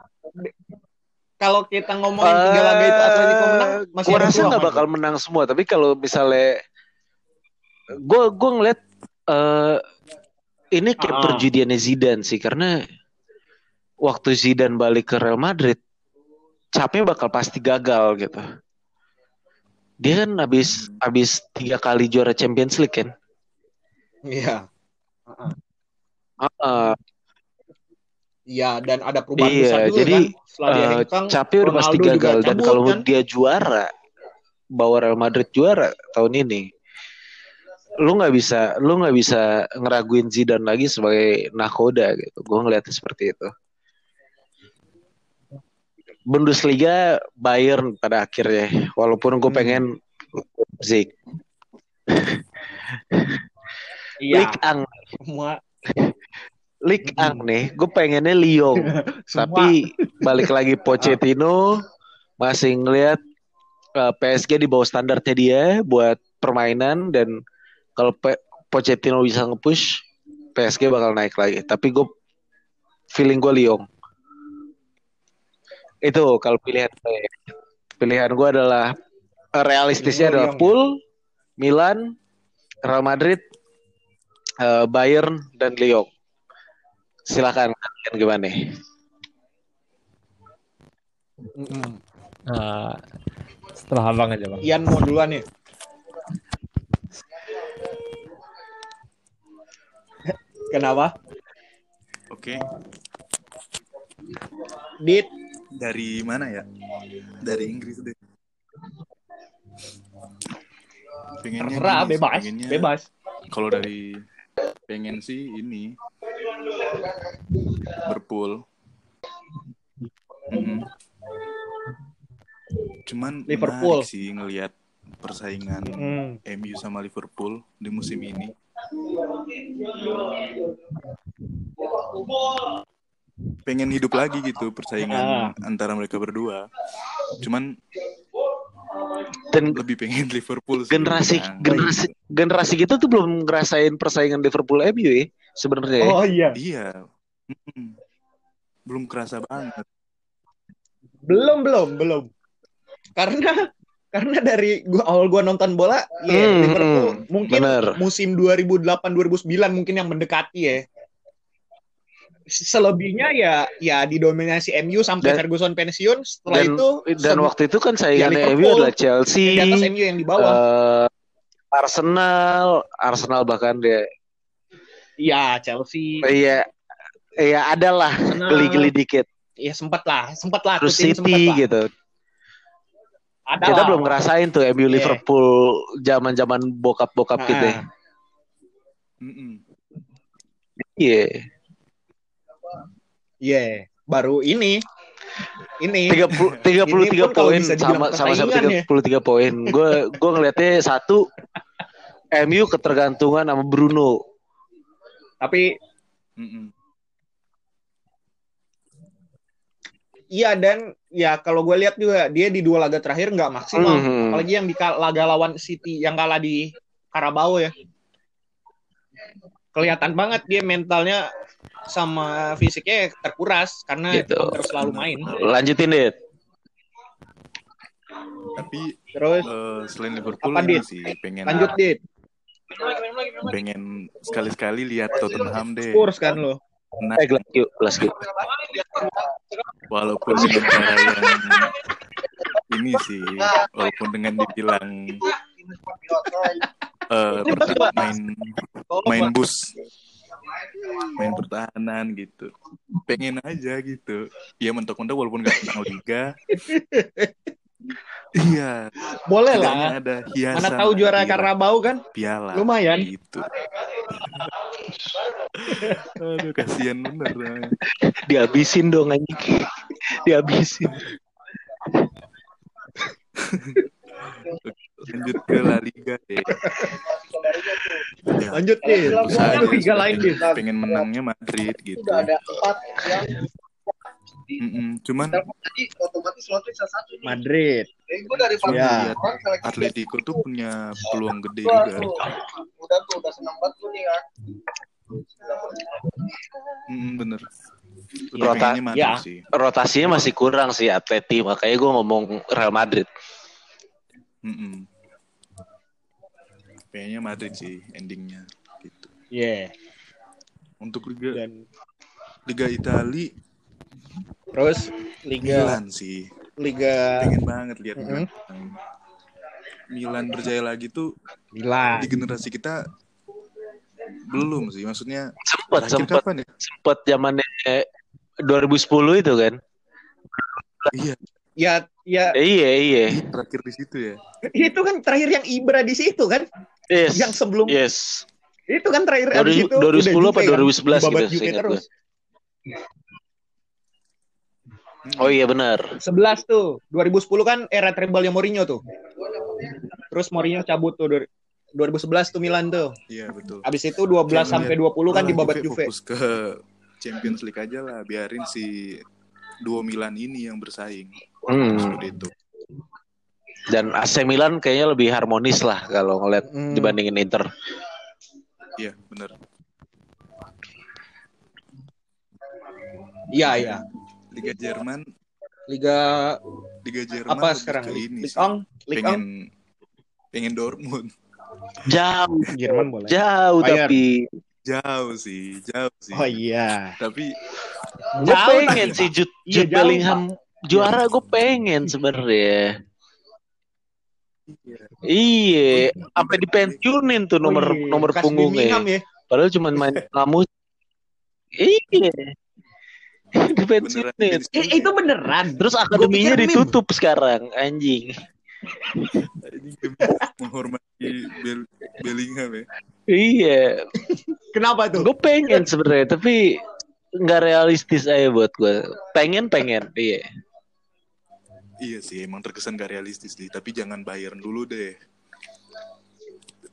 kalau kita ngomongin uh, tiga laga itu Atletico menang masih gua rasa nggak bakal menang semua tapi kalau misalnya gue gue ngeliat uh, ini kayak uh -huh. perjudiannya Zidane sih karena waktu Zidane balik ke Real Madrid capnya bakal pasti gagal gitu. Dia kan habis habis tiga kali juara Champions League kan? Iya. Uh -uh. Iya dan ada perubahan iya, besar juga jadi, kan. Setelah dia uh, capek udah pasti gagal dan kalau kan? dia juara bawa Real Madrid juara tahun ini lu nggak bisa lu nggak bisa ngeraguin Zidane lagi sebagai nakoda gitu gue ngeliatnya seperti itu Bundesliga Bayern pada akhirnya walaupun gue hmm. pengen Zik iya. Lik Ang semua Lik. Ang nih gue pengennya Lyon [laughs] tapi balik lagi Pochettino masih ngeliat uh, eh, PSG di bawah standarnya dia buat permainan dan kalau Pochettino bisa nge-push PSG bakal naik lagi tapi gue feeling gue Lyon itu kalau pilihan saya. Pilihan gue adalah realistisnya adalah Pool, Milan, Real Madrid, uh, Bayern dan Lyon. Silakan kalian gimana? Uh, setelah abang aja bang. Ian mau duluan nih. Kenapa? Oke. Okay. Dit dari mana ya? Dari Inggris deh. Pengennya Terserah, bebas, pengennya, bebas. Kalau dari pengen sih ini Liverpool. Mm-hmm. Cuman Liverpool sih ngelihat persaingan mm. MU sama Liverpool di musim ini. Pengen hidup lagi gitu persaingan ah. antara mereka berdua. Cuman dan lebih pengen Liverpool sih, generasi nah, generasi gitu. generasi kita tuh belum ngerasain persaingan Liverpool MU ya sebenarnya oh iya. Iya. Hmm. belum kerasa banget. Belum belum belum. Karena karena dari gua awal gua nonton bola ya hmm, Liverpool hmm, mungkin bener. musim 2008 2009 mungkin yang mendekati ya selebihnya ya ya didominasi MU sampai dan, Ferguson pensiun setelah dan, itu dan waktu itu kan saya ya MU adalah Chelsea di atas MU yang di bawah uh, Arsenal Arsenal bahkan dia ya Chelsea iya iya adalah geli-geli dikit ya sempat lah sempat lah terus City lah. gitu Adalah. kita belum ngerasain tuh MU yeah. Liverpool zaman-zaman bokap-bokap nah. gitu ya. Iya. Yeah. Iya, yeah, baru ini ini tiga puluh tiga puluh tiga poin sama sama sama tiga puluh tiga poin. Gue gue ngeliatnya satu MU ketergantungan sama Bruno. Tapi Iya dan ya kalau gue lihat juga dia di dua laga terakhir nggak maksimal, mm -hmm. apalagi yang di laga lawan City yang kalah di Karabau ya. Kelihatan banget dia mentalnya sama fisiknya terkuras karena gitu. terus selalu main. Lanjutin deh. Tapi terus uh, selain Liverpool apa, sih pengen lanjut dit. Pengen sekali-sekali lihat Tottenham deh. Spurs kan lo. Nah, eh, gelas yuk. Walaupun dengan cara yang ini sih, walaupun dengan dibilang uh, main main bus main pertahanan gitu. Pengen aja gitu. Ya mentok-mentok walaupun nggak menang liga. [laughs] Iya. Boleh lah. ada hiasan mana tahu juara karena bau kan? Piala. Lumayan. Gitu. Aduh kasihan bener dihabisin dong anjing. Dihabisin. Lanjut ke La Liga deh. Ya, lanjut nih. Liga lain deh. Pengen menangnya Madrid gitu. Udah ada empat yang Mm -mm. Cuman tadi otomatis satu Madrid. Eh, dari ya. Atletico tuh punya peluang gede juga. Udah tuh udah senang banget tuh nih ya. Mm, bener. Rota ya. sih. Rotasinya masih kurang sih Atleti, makanya gue ngomong Real Madrid. Mm -mm. Kayaknya Madrid sih endingnya gitu. Iya. Yeah. Untuk Liga Dan... Liga Itali terus Liga Milan sih. Liga pengen banget lihat mm -hmm. Milan. Milan berjaya lagi tuh Milan. di generasi kita belum sih maksudnya sempat sempat ya? sempat zamannya 2010 itu kan iya ya ya iya iya terakhir di situ ya itu kan terakhir yang Ibra di situ kan yes. yang sebelum yes itu kan terakhir 2000, itu 2010 apa 2011 kan? gitu terus Oh iya benar. 11 tuh. 2010 kan era treble Mourinho tuh. Terus Mourinho cabut tuh 2011 tuh Milan tuh. Iya betul. Abis itu 12 Jangan sampai 20 kan di babak Juve. Fokus ke Champions League aja lah, biarin si duo Milan ini yang bersaing. Hmm. itu. Dan AC Milan kayaknya lebih harmonis lah kalau ngeliat hmm. dibandingin Inter. Iya, benar. Iya, iya. Liga Jerman. Liga Liga Jerman apa sekarang? Ini Ong, pengen pengen Dortmund. Jauh. Jerman boleh. Jauh Bayern. tapi jauh sih, jauh sih. Oh iya. Tapi gue pengen sih Jude, Jude iya, Bellingham juara gue pengen sebenarnya. Iya, iya. sampai dipensiunin tuh nomor oh, iya. nomor punggungnya. Ya. Padahal cuma main [laughs] kamu. Iya. [laughs] dipensiunin. Eh, itu beneran. Terus akademinya ditutup meme. sekarang, anjing. menghormati Bel Bellingham ya. Iya. Kenapa tuh? Gue pengen sebenarnya, tapi nggak realistis aja buat gue. Pengen pengen, iya. Iya sih, emang terkesan gak realistis sih. Tapi jangan Bayern dulu deh.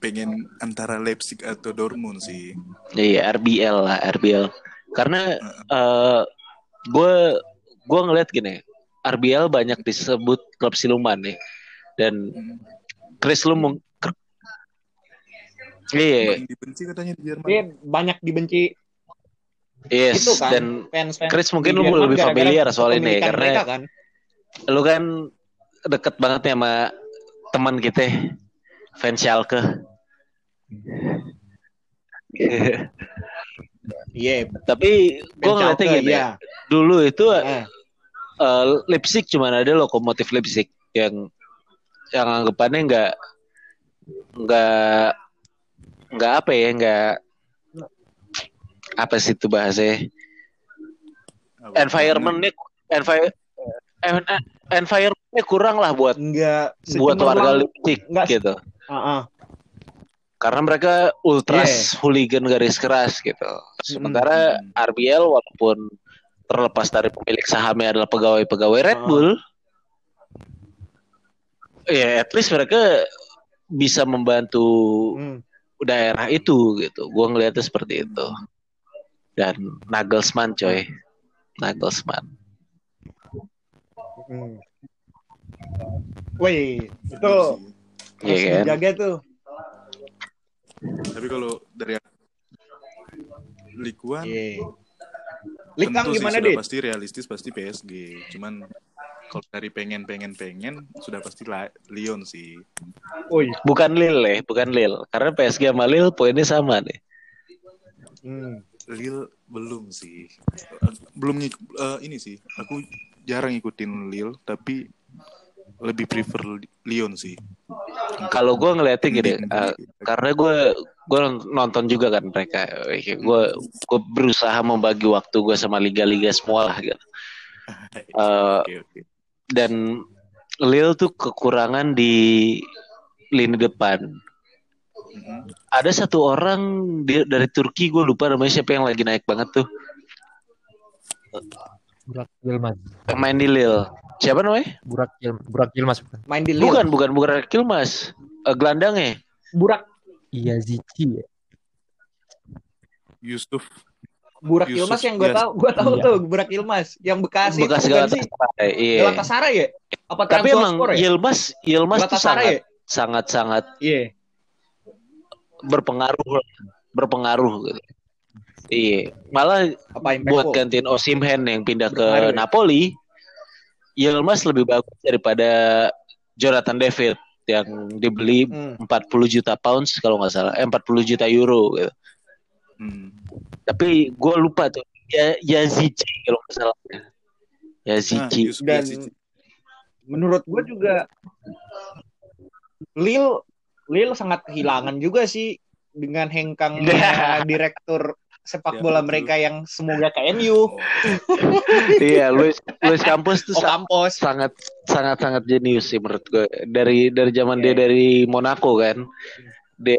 Pengen antara Leipzig atau Dortmund sih. Iya, RBL lah, RBL. Karena uh, gue gue ngeliat gini, RBL banyak disebut klub siluman nih. Dan Chris lu mau Iya. Banyak dibenci katanya di Jerman. Iya, banyak dibenci. Yes, itu kan, dan fans, fans Chris mungkin lu lebih familiar soal ini karena mereka, kan? Lu kan deket banget ya sama teman kita fans Schalke. Iya. yeah. Tapi gue ngeliatnya gini. Yeah. Dulu itu uh. Uh, Leipzig cuma ada lokomotif Leipzig yang yang anggapannya nggak nggak nggak apa ya nggak apa sih itu bahasanya environmentnya envi environmentnya kurang lah buat nggak buat warga Leipzig gitu uh -uh. karena mereka ultras yeah. hooligan garis keras gitu sementara hmm. RBL walaupun terlepas dari pemilik sahamnya adalah pegawai-pegawai Red Bull uh. ya at least mereka bisa membantu hmm. daerah itu gitu gue ngelihatnya seperti itu dan Nagelsmann coy Nagelsmann hmm. Wih, itu yeah, harus kan? dijaga tuh. Tapi kalau dari Likuan, yeah. Likang gimana deh? Pasti realistis pasti PSG. Cuman kalau dari pengen pengen pengen sudah pasti Lyon sih. Oh iya. Bukan Lille ya, bukan Lille. Karena PSG sama Lille poinnya sama nih. Hmm. Lille belum sih. Belum uh, ini sih. Aku jarang ikutin Lille tapi lebih prefer Lyon sih. Kalau gue ngeliatnya gini, uh, karena gue gue nonton juga kan mereka, gue gue berusaha membagi waktu gue sama liga-liga semua lah gitu. [laughs] Uh, okay, okay. Dan Lille tuh kekurangan di lini depan hmm Ada satu orang dia dari Turki gue lupa namanya siapa yang lagi naik banget tuh. Burak Yilmaz. Main di Lille. Siapa namanya? Burak Yil Burak Yilmaz bukan. Main di Lille. Bukan, bukan Burak Yilmaz. Uh, gelandangnya. Burak. Iya Zici ya. Yusuf. Burak Yusuf, Yilmaz yang gue yes. tahu, gue tahu iya. tuh Burak Yilmaz yang bekas, bekas itu sih. Iya. Galatasaray ya? Apa Tapi emang ya? Yilmaz, Yilmaz tuh sangat, ya? sangat sangat iya berpengaruh berpengaruh gitu. Iya, malah Apa buat gantiin Osimhen yang pindah ke ya? Napoli, Yilmaz lebih bagus daripada Jonathan David yang dibeli hmm. 40 juta pounds kalau nggak salah, eh, 40 juta euro gitu. Hmm. Tapi gue lupa tuh, ya Yazici kalau nggak salah. Yazici. Nah, Dan menurut gue juga Lil Lil sangat kehilangan juga sih dengan hengkang [laughs] direktur sepak ya, bola betul. mereka yang semoga ke MU. [laughs] iya, Luis Luis Campos tuh oh, Campos. sangat sangat sangat jenius sih menurut gue. Dari dari zaman yeah. dia dari Monaco kan. Dia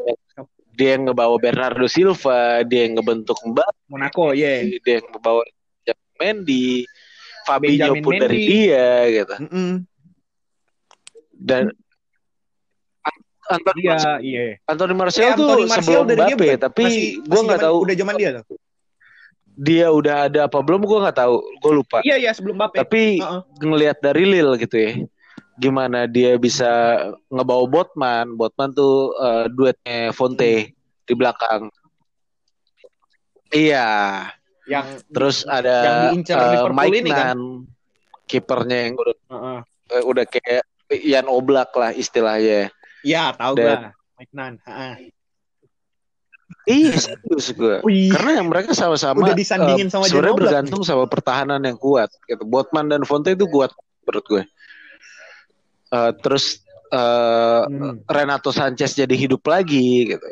dia yang ngebawa Bernardo Silva, dia yang ngebentuk Mbak Monaco, ya. Yeah. Dia yang ngebawa Mendy, Fabinho pun Mendy. dari dia gitu. Mm -mm. Dan Anthony iya, iya. Anthony Martial eh, tuh Anthony Martial sebelum Mbappe, tapi gue nggak tahu. Udah zaman dia tuh. Dia udah ada apa belum? Gue nggak tahu. Gue lupa. Iya iya sebelum Mbappe. Tapi uh -uh. ngelihat dari Lille gitu ya, gimana dia bisa ngebawa Botman. Botman tuh uh, duetnya Fonte di belakang. Iya. Yang terus ada yang uh, Mike kan? Nan, kipernya yang udah uh -uh. udah kayak Ian Oblak lah istilahnya. Iya, tahu Dan... gua. Mike Nan. Iya serius gue. Karena yang mereka sama-sama udah disandingin uh, sama sebenarnya bergantung sama pertahanan yang kuat. Gitu. Botman dan Fonte itu kuat menurut gue. Uh, terus uh, hmm. Renato Sanchez jadi hidup lagi gitu.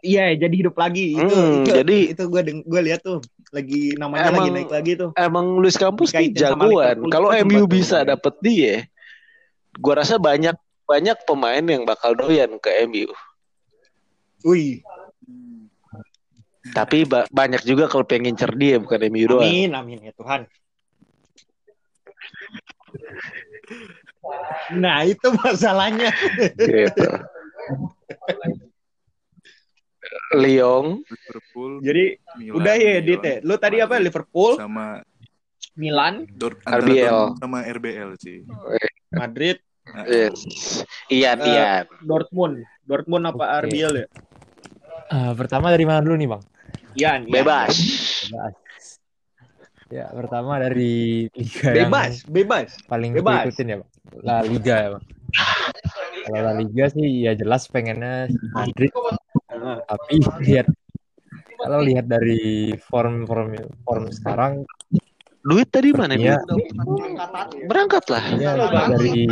Iya, jadi hidup lagi. Itu, hmm, itu jadi itu gue gue lihat tuh lagi namanya emang, lagi naik lagi tuh. Emang Luis Campos nih jagoan. Kalau MU bisa dapet dia, gue rasa banyak banyak pemain yang bakal doyan ke MU. Wih. Tapi ba banyak juga kalau pengen cerdi ya bukan MU doang. Amin, amin ya Tuhan. Nah itu masalahnya. Gitu. [laughs] Lyon. Liverpool. Jadi Milan, udah ya Dit ya. Lu tadi apa Liverpool? Sama Milan. Dor RBL. Sama RBL sih. Madrid. Yes. Ian, uh, Ian. Dortmund. Dortmund apa okay. RBL ya? Uh, pertama dari mana dulu nih bang? Ian. Bebas. Bebas. Ya pertama dari liga bebas, yang bebas, paling bebas. ikutin ya bang. La Liga ya bang. Kalau La Liga sih ya jelas pengennya Madrid. Tapi lihat kalau lihat dari form form form sekarang duit tadi mana ya berangkat lah ya, dari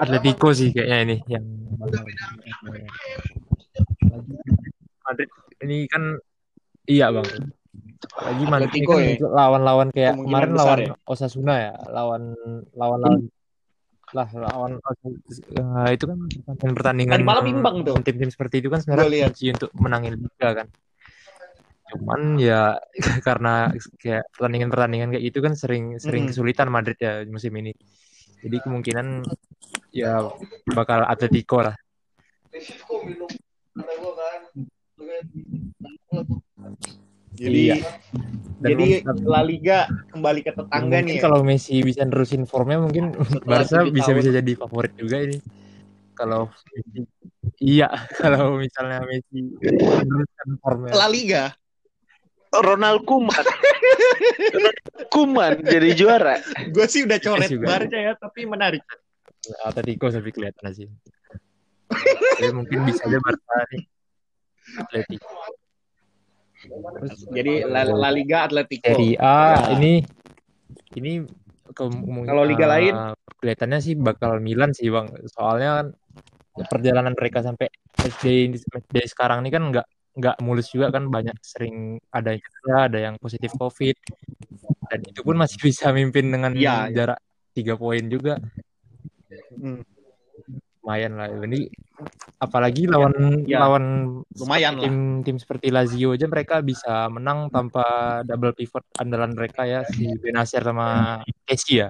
Atletico sih kayaknya ini yang Madrid ini kan iya bang lagi Madrid kan ya? lawan-lawan kayak kemarin lawan ya? Osasuna ya lawan lawan lawan lah lawan uh, itu kan pertandingan Tadi malam imbang tuh. tim-tim seperti itu kan sebenarnya kunci untuk menangin liga kan. Cuman ya [laughs] karena kayak pertandingan-pertandingan kayak itu kan sering sering kesulitan Madrid ya musim ini. Jadi kemungkinan ya [laughs] bakal Atletico lah jadi iya. jadi La Liga kembali ke tetangga nih. Ya? Kalau Messi bisa nerusin formnya mungkin [laughs] Barca bisa bisa jadi favorit juga ini. Kalau iya [laughs] kalau misalnya Messi nerusin formnya. La Liga. Ronald Kuman. Kuman jadi juara. Gue sih udah coret Barca ya, tapi menarik. Atletico tapi kelihatan sih. mungkin bisa aja Barca nih. Atletico. Terus, jadi La, La Liga Atletico. Serie A ya. ini ini kalau liga lain kelihatannya sih bakal Milan sih bang. Soalnya kan perjalanan mereka sampai SD SD sekarang ini kan nggak nggak mulus juga kan banyak sering ada yang ada yang positif covid dan itu pun masih [laughs] bisa mimpin dengan ya, jarak tiga ya. poin juga. Hmm lumayan lah ini apalagi lawan ya, lawan lumayan tim lah. tim seperti Lazio aja mereka bisa menang tanpa double pivot andalan mereka ya si Benacer sama Kessi ya.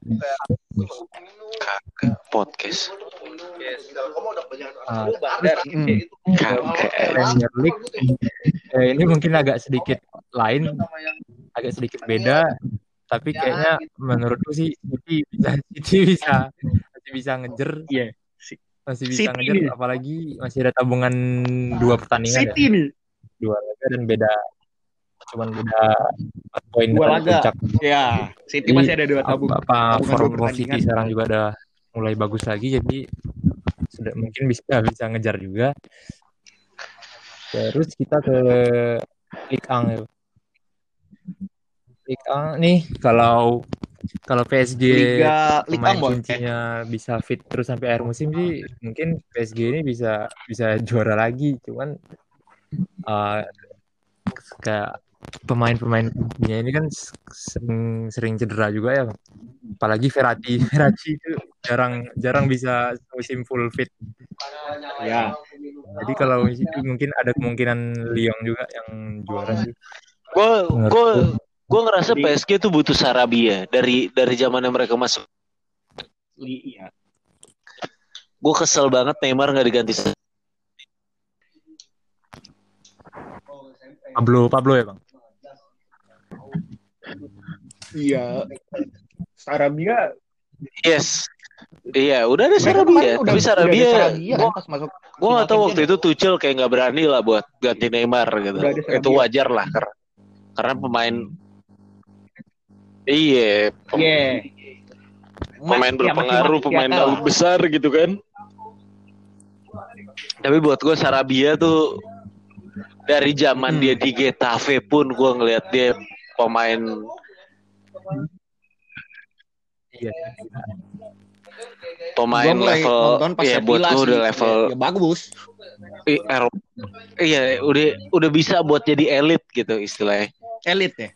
Kakak podcast. Uh, Premier League. Eh, ini mungkin agak sedikit lain agak sedikit beda tapi kayaknya menurutku sih City bisa [laughs] City bisa masih bisa ngejer. Yeah masih bisa City ngejar nih. apalagi masih ada tabungan dua pertandingan City ya. nih dua laga dan beda cuman beda poin dua laga puncak. ya City jadi, masih ada dua tabung apa, apa form City sekarang juga ada mulai bagus lagi jadi sudah mungkin bisa [laughs] bisa ngejar juga terus kita ke Ligue 1 Ligue 1 nih kalau kalau PSG Liga, Liga pemain kuncinya bisa fit terus sampai akhir musim sih mungkin PSG ini bisa bisa juara lagi. Cuman uh, kayak pemain-pemain kuncinya ini kan sering sering cedera juga ya. Apalagi Verratti [laughs] Verratti itu jarang jarang bisa musim full fit. Ya. Jadi kalau itu mungkin ada kemungkinan Lyon juga yang juara sih. Gue gue gue ngerasa Jadi, PSG tuh butuh Sarabia dari dari zamannya mereka masuk. Iya. Gue kesel banget Neymar nggak diganti. Pablo Pablo ya bang. Iya. Sarabia. Yes. Iya, udah ada Sarabia. Udah, Tapi Sarabia, Sarabia gua, kan masuk. Gue gak tau waktu itu Tuchel kayak nggak berani lah buat ganti Neymar gitu. Itu wajar lah karena karena pemain Iya. Pem yeah. Pemain ya, berpengaruh, ya, pemain ya, besar gitu kan. Tapi buat gue Sarabia tuh dari zaman hmm. dia di Getafe pun gue ngeliat dia pemain iya. pemain level ya buat gue udah level ya, ya bagus iya udah udah bisa buat jadi elit gitu istilahnya elit ya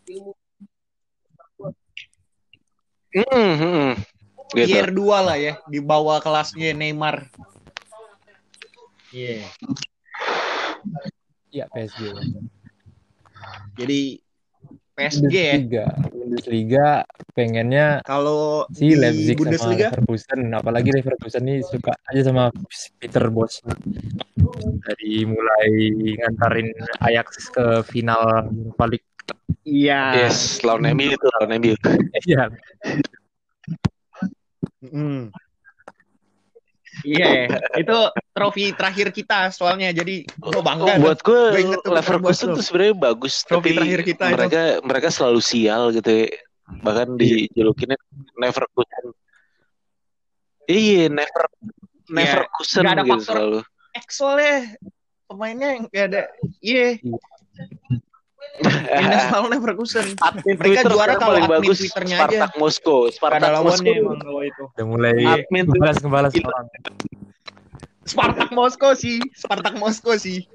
Hmm, hmm. gitu. Year 2 lah ya, di bawah kelasnya Neymar. Iya. Yeah. Iya, PSG. Jadi PSG Bundesliga. ya. Bundesliga pengennya kalau si Leipzig Bundesliga? sama Leverkusen, apalagi Leverkusen ini suka aja sama Peter Bosz. Dari mulai ngantarin Ajax ke final balik. Iya. Yes, lawan MU itu lawan MU. Iya. Hmm. Iya, yeah, itu trofi terakhir kita soalnya. Jadi gue bangga. Oh, buat gue, Leverkusen tuh sebenarnya bagus. Trofi tapi terakhir kita mereka itu. mereka selalu sial gitu. Ya. Bahkan iya. dijulukinnya Leverkusen. Iya, never Leverkusen yeah, ada gitu faktor selalu. Soalnya pemainnya nggak ada. Iya. Yeah. Indah selalu [laughs] Leverkusen. Admin Mereka Twitter juara kalau paling bagus Twitternya Spartak aja. Moskow. Spartak Moskow. emang kalau itu. Udah mulai admin ngebalas ngebalas orang. Spartak Moskow sih, Spartak Moskow sih.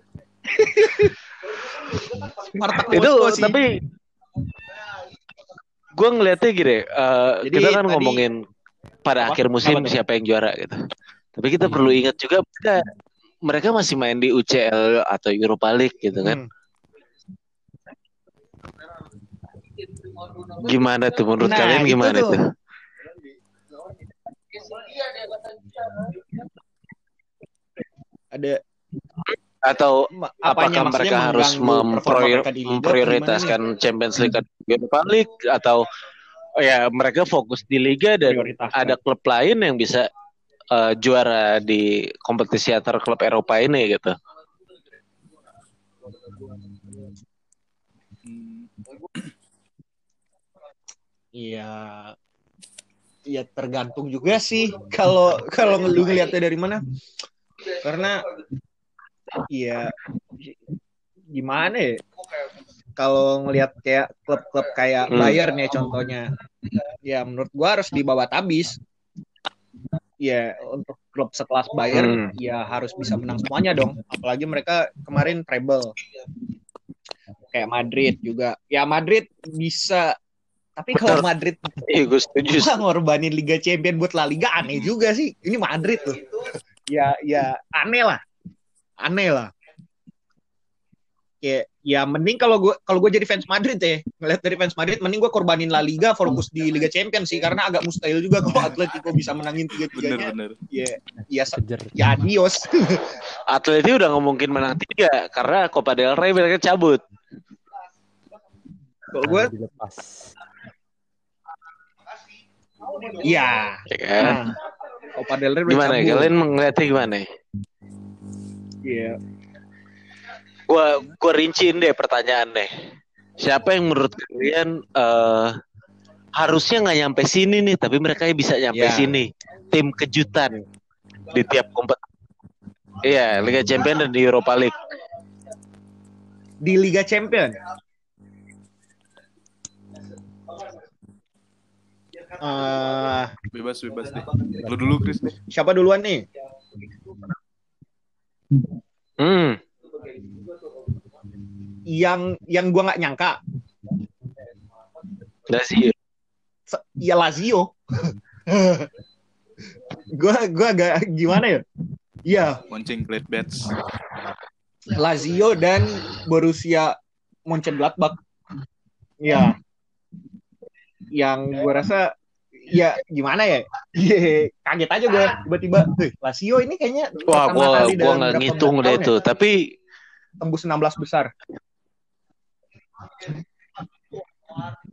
Spartak Moskow itu, sih. Tapi gue ngeliatnya gini, uh, Jadi, kita kan tadi, ngomongin pada apa? akhir musim apa siapa yang juara gitu. Tapi kita hmm. perlu ingat juga mereka, mereka masih main di UCL atau Europa League gitu kan. Hmm Gimana tuh menurut nah, kalian gimana tuh? tuh? Ada atau apakah mereka harus memprioritaskan Champions League atau Europa League atau ya mereka fokus di liga dan ada klub lain yang bisa uh, juara di kompetisi antar klub Eropa ini gitu. Iya. Ya tergantung juga sih kalau kalau lu ngeliatnya dari mana. Karena iya gimana ya? Kalau ngelihat kayak klub-klub kayak hmm. Bayern ya contohnya. Ya menurut gua harus dibawa tabis. Ya untuk klub sekelas Bayern hmm. ya harus bisa menang semuanya dong. Apalagi mereka kemarin treble. Kayak Madrid juga. Ya Madrid bisa tapi kalau Madrid iya, gue setuju. ngorbanin Liga Champion buat La Liga aneh juga sih. Ini Madrid tuh. Ya ya aneh lah. Aneh lah. Ya, ya mending kalau gue kalau gue jadi fans Madrid ya ngeliat dari fans Madrid mending gue korbanin La Liga fokus di Liga Champions sih karena agak mustahil juga kalau Atletico bisa menangin tiga tiganya bener, bener. ya ya ya adios [laughs] Atletico udah nggak mungkin menang tiga karena Copa del Rey mereka cabut kalau gue Iya. Ya kan? Nah, Copa del Rey gimana? Cabut. Kalian melihatnya gimana? Iya. Gua gua rinciin deh pertanyaan deh. Siapa yang menurut kalian uh, harusnya nggak nyampe sini nih, tapi mereka bisa nyampe yeah. sini. Tim kejutan di tiap kompetisi. Iya, Liga Champion dan di Europa League. Di Liga Champion. Uh, bebas bebas deh. Lu dulu Chris deh. Siapa duluan nih? Hmm. Yang yang gua nggak nyangka. Lazio. Ya Lazio. [laughs] gua gua agak gimana ya? Iya. Moncing Great Bets. Lazio dan Borussia Mönchengladbach. Iya. Yang gue rasa ya gimana ya? Yeah, [laughs] kaget aja gue tiba-tiba, Lazio ini kayaknya Wah, gua gua nggak ngitung deh itu, ya? tapi tembus 16 besar.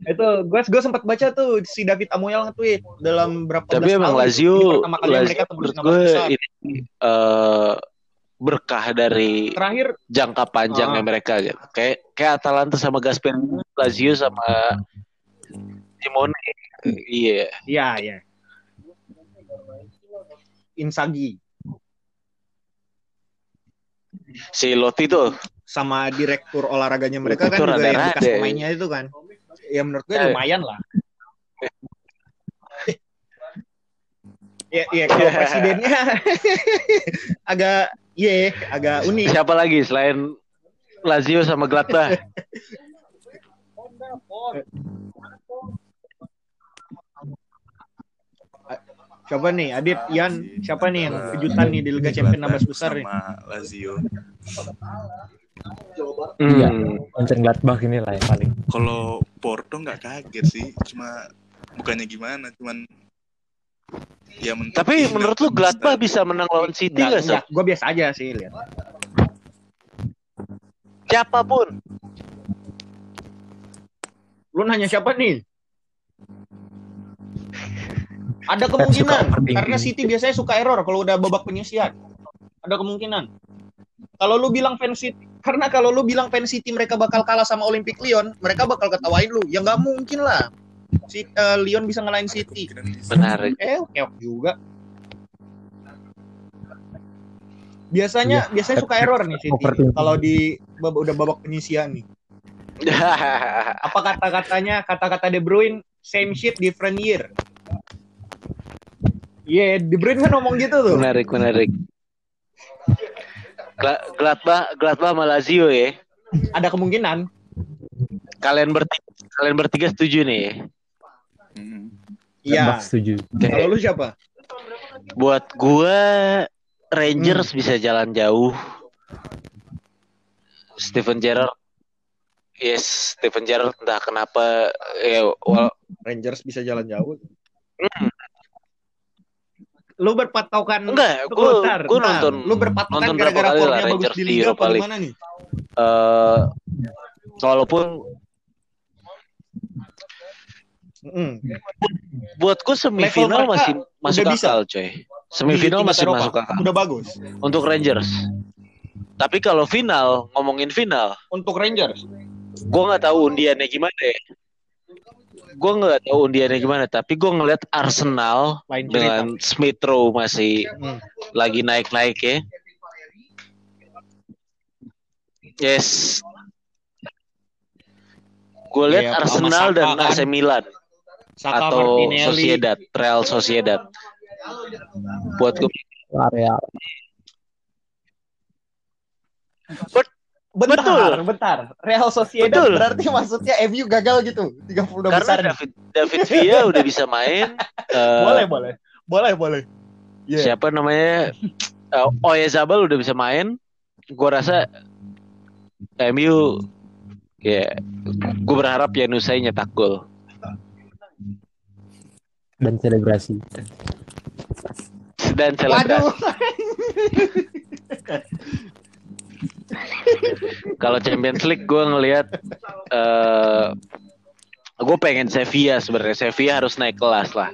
itu gue gue sempat baca tuh si David Amoyal nge-tweet dalam berapa tapi emang tahun, Lazio Lazio gue ini uh, berkah dari terakhir jangka panjangnya uh, mereka gitu kayak kayak Atalanta sama Gasperini Lazio sama Simone Iya. Iya, iya. Insagi. Si Loti tuh sama direktur olahraganya mereka kan juga yang bekas pemainnya itu kan. Ya menurut gue eh. lumayan lah. [laughs] ya, ya kalau [laughs] presidennya [laughs] agak iya yeah, agak unik. Siapa lagi selain Lazio sama Gladbach? Siapa nih? Adit, Ian, siapa nih yang kejutan nih di Liga Champions 16 besar nih? Lazio. Iya, hmm. Gladbach ini lah yang paling. Kalau Porto nggak kaget sih, cuma bukannya gimana, cuman ya Tapi menurut lu Gladbach bisa menang lawan City nggak sih? Gue biasa aja sih lihat. Siapa pun. Lu nanya siapa nih? Ada kemungkinan karena City biasanya suka error kalau udah babak penyisian. Ada kemungkinan. Kalau lu bilang fans City, karena kalau lu bilang fans City mereka bakal kalah sama Olympic Lyon, mereka bakal ketawain lu. Ya nggak mungkin lah. Si uh, Lyon bisa ngalahin City. Benar. Eh, keok juga. Biasanya ya, biasanya suka error nih City kalau di udah babak penyisian nih. [laughs] Apa kata-katanya? Kata-kata De Bruyne, same shit different year. Iya, yeah, De Bruyne kan ngomong gitu tuh. Menarik, menarik. Gladbach, Gladbach sama Lazio ya. Ada kemungkinan. Kalian bertiga, kalian bertiga setuju nih ya? Iya. Setuju. Kalau lu siapa? Buat gue Rangers hmm. bisa jalan jauh. Steven Gerrard Yes, Steven Gerrard entah kenapa ya well, Rangers bisa jalan jauh. Hmm lu berpatokan enggak gue gue nonton lu berpatokan gara-gara formnya bagus di liga apa mana nih? Uh, walaupun mm. buatku semifinal masih masuk akal coy. Semifinal masih Eropa. masuk akal. Udah bagus. Untuk Rangers. Tapi kalau final ngomongin final. Untuk Rangers? Gue nggak tahu undiannya gimana ya gue nggak tahu undiannya gimana tapi gue ngeliat Arsenal Lain dengan Smith Rowe masih hmm. lagi naik-naik ya yes gue lihat yeah, Arsenal dan kan. AC Milan Saka atau Martinelli. Sociedad Real Sociedad buat gue Real But Bentar, Betul. bentar. Real Sociedad Betul. berarti maksudnya MU gagal gitu. 32 Karena besar. David David Villa udah bisa main. uh, [laughs] boleh, boleh. Boleh, boleh. Yeah. Siapa namanya? Uh, Oyezabal udah bisa main. Gua rasa MU ya yeah, gue berharap ya Nusai nyetak gol. Dan selebrasi. Dan selebrasi. [laughs] [laughs] Kalau Champions League gue ngelihat uh, eh, gue pengen Sevilla sebenarnya. Sevilla harus naik kelas lah.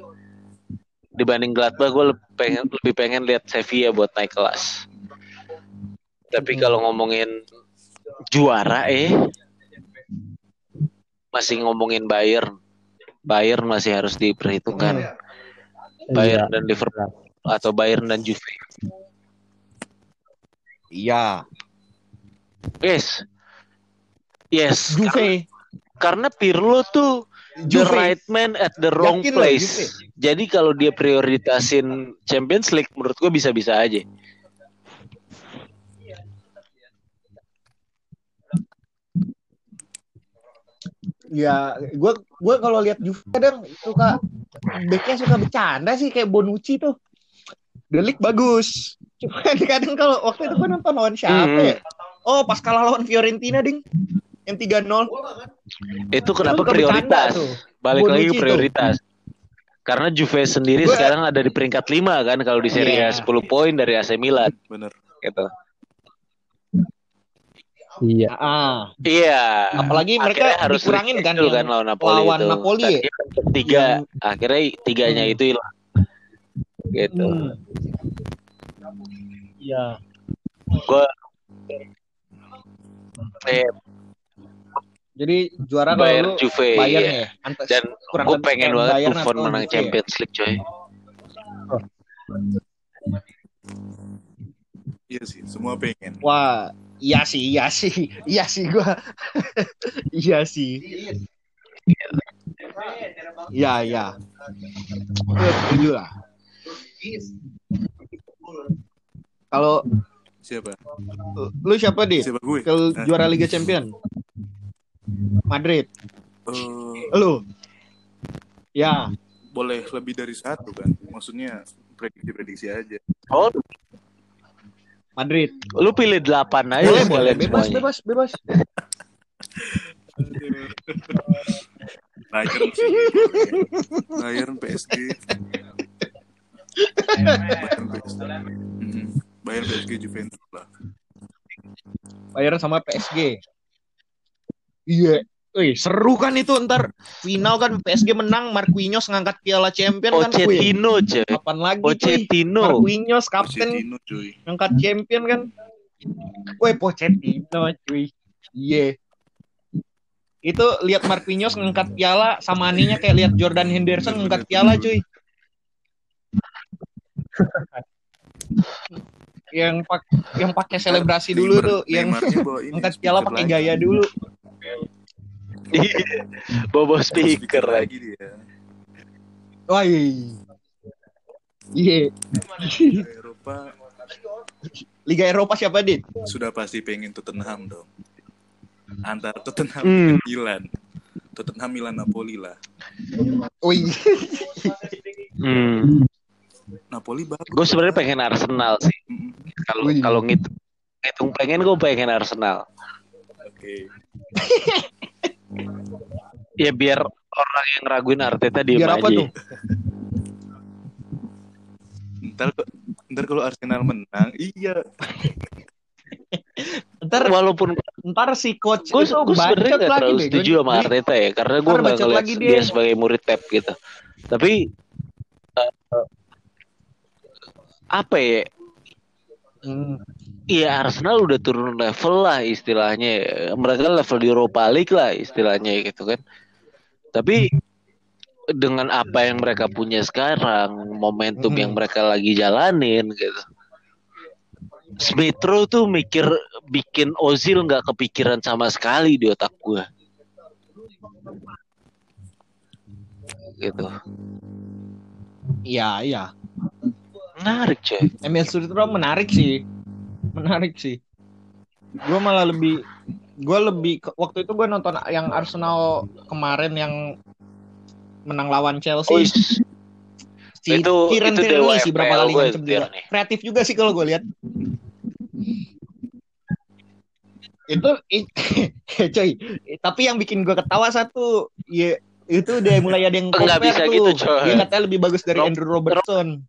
Dibanding Gladbach gue lebih pengen lebih pengen lihat Sevilla buat naik kelas. Tapi hmm. kalau ngomongin juara eh masih ngomongin Bayern. Bayern masih harus diperhitungkan. Hmm. Bayern iya. dan Liverpool atau Bayern dan Juve. Iya Yes. Yes. Juve. Karena, karena Pirlo tuh Juve. the right man at the wrong Yakin place. Loh, Jadi kalau dia prioritasin Champions League menurut gue bisa-bisa aja. Ya, gue gue kalau lihat Juve kadang suka backnya suka bercanda sih kayak Bonucci tuh. Delik bagus. Cuma [laughs] kadang kalau waktu itu gue nonton lawan siapa hmm. ya? Oh, pas kalah lawan Fiorentina, ding. Yang 3-0. Itu kenapa itu prioritas? Balik Bonucci lagi prioritas. Tuh. Karena Juve sendiri Gue... sekarang ada di peringkat 5 kan kalau di Serie A yeah. 10 poin dari AC Milan. Bener. Gitu. Iya. Ah. Iya. Apalagi mereka harus dikurangin kan, kan lawan Napoli lawan itu. Napoli ya. Tiga, yang... akhirnya tiganya hmm. itu hilang. Gitu. Hmm. Iya. Hmm. Gue jadi juara Bayern kalau Juve Bayern ya. ya. Dan gue pengen banget Buffon menang Juve. Champions League coy. Oh. Iya sih, semua pengen. Wah, iya sih, iya sih, iya sih gue. [laughs] iya sih. Iya, iya. Setuju lah. Kalau Siapa? Lu siapa deh? Siapa gue? Ke nah. juara Liga Champion. Madrid. Uh, Lu. Ya. boleh lebih dari satu kan maksudnya prediksi-prediksi aja oh Madrid lu pilih delapan aja boleh boleh bebas semuanya. bebas bebas Bayern sih Bayern PSG Bayern PSG Bayern PSG Juventus lah. Bayern sama PSG iya. Wih, seru kan itu ntar. Final kan PSG menang Marquinhos ngangkat piala champion kan. Pochettino cuy. kapan lagi cuy Pochettino. Marquinhos kapten. Pochettino cuy. Ngangkat champion kan. Woi Pochettino cuy. Iya. Itu lihat Marquinhos ngangkat piala sama aninya kayak lihat Jordan Henderson ngangkat piala cuy yang pak yang pakai selebrasi dulu Neymar- tuh yang Neymarnya bawa ini, angkat piala pakai gaya dulu. [laughs] Bobo Speaker lagi. lagi dia. Wah iya Eropa. Liga Eropa siapa dit? Sudah pasti pengen Tottenham dong. Antara Tottenham Hmm. dan Milan. Tottenham Milan Napoli lah. Wih hmm. Napoli bagus. Gue sebenarnya pengen Arsenal sih. Kalau Wih. kalau ngitung ngitung pengen gue pengen Arsenal. Oke. [laughs] Ya biar orang yang raguin Arteta diem biar aja. apa tuh? Ntar ntar kalau Arsenal menang iya. Ntar walaupun ntar si coach gue itu gue sebenarnya nggak lagi terlalu setuju sama Arteta ya karena gue nggak ngeliat lagi dia. dia. sebagai murid Pep gitu. Tapi eh, apa ya Hmm. Iya Arsenal udah turun level lah istilahnya mereka level di Europa League lah istilahnya gitu kan tapi dengan apa yang mereka punya sekarang momentum Mm-mm. yang mereka lagi jalanin gitu Smith Rowe tuh mikir bikin Ozil nggak kepikiran sama sekali di otak gue gitu Iya, iya. Menarik coy Emil Rowe menarik sih. Menarik sih. Gue malah lebih gue lebih waktu itu gue nonton yang Arsenal kemarin yang menang lawan Chelsea. oh, si itu- Kieran itu Tierney sih berapa kali ngancem dia. Kreatif juga sih kalau gue lihat. itu [laughs] coy tapi yang bikin gue ketawa satu ya itu udah mulai ada yang Nggak bisa tuh. gitu, coy. dia katanya lebih bagus dari Rob- Andrew Robertson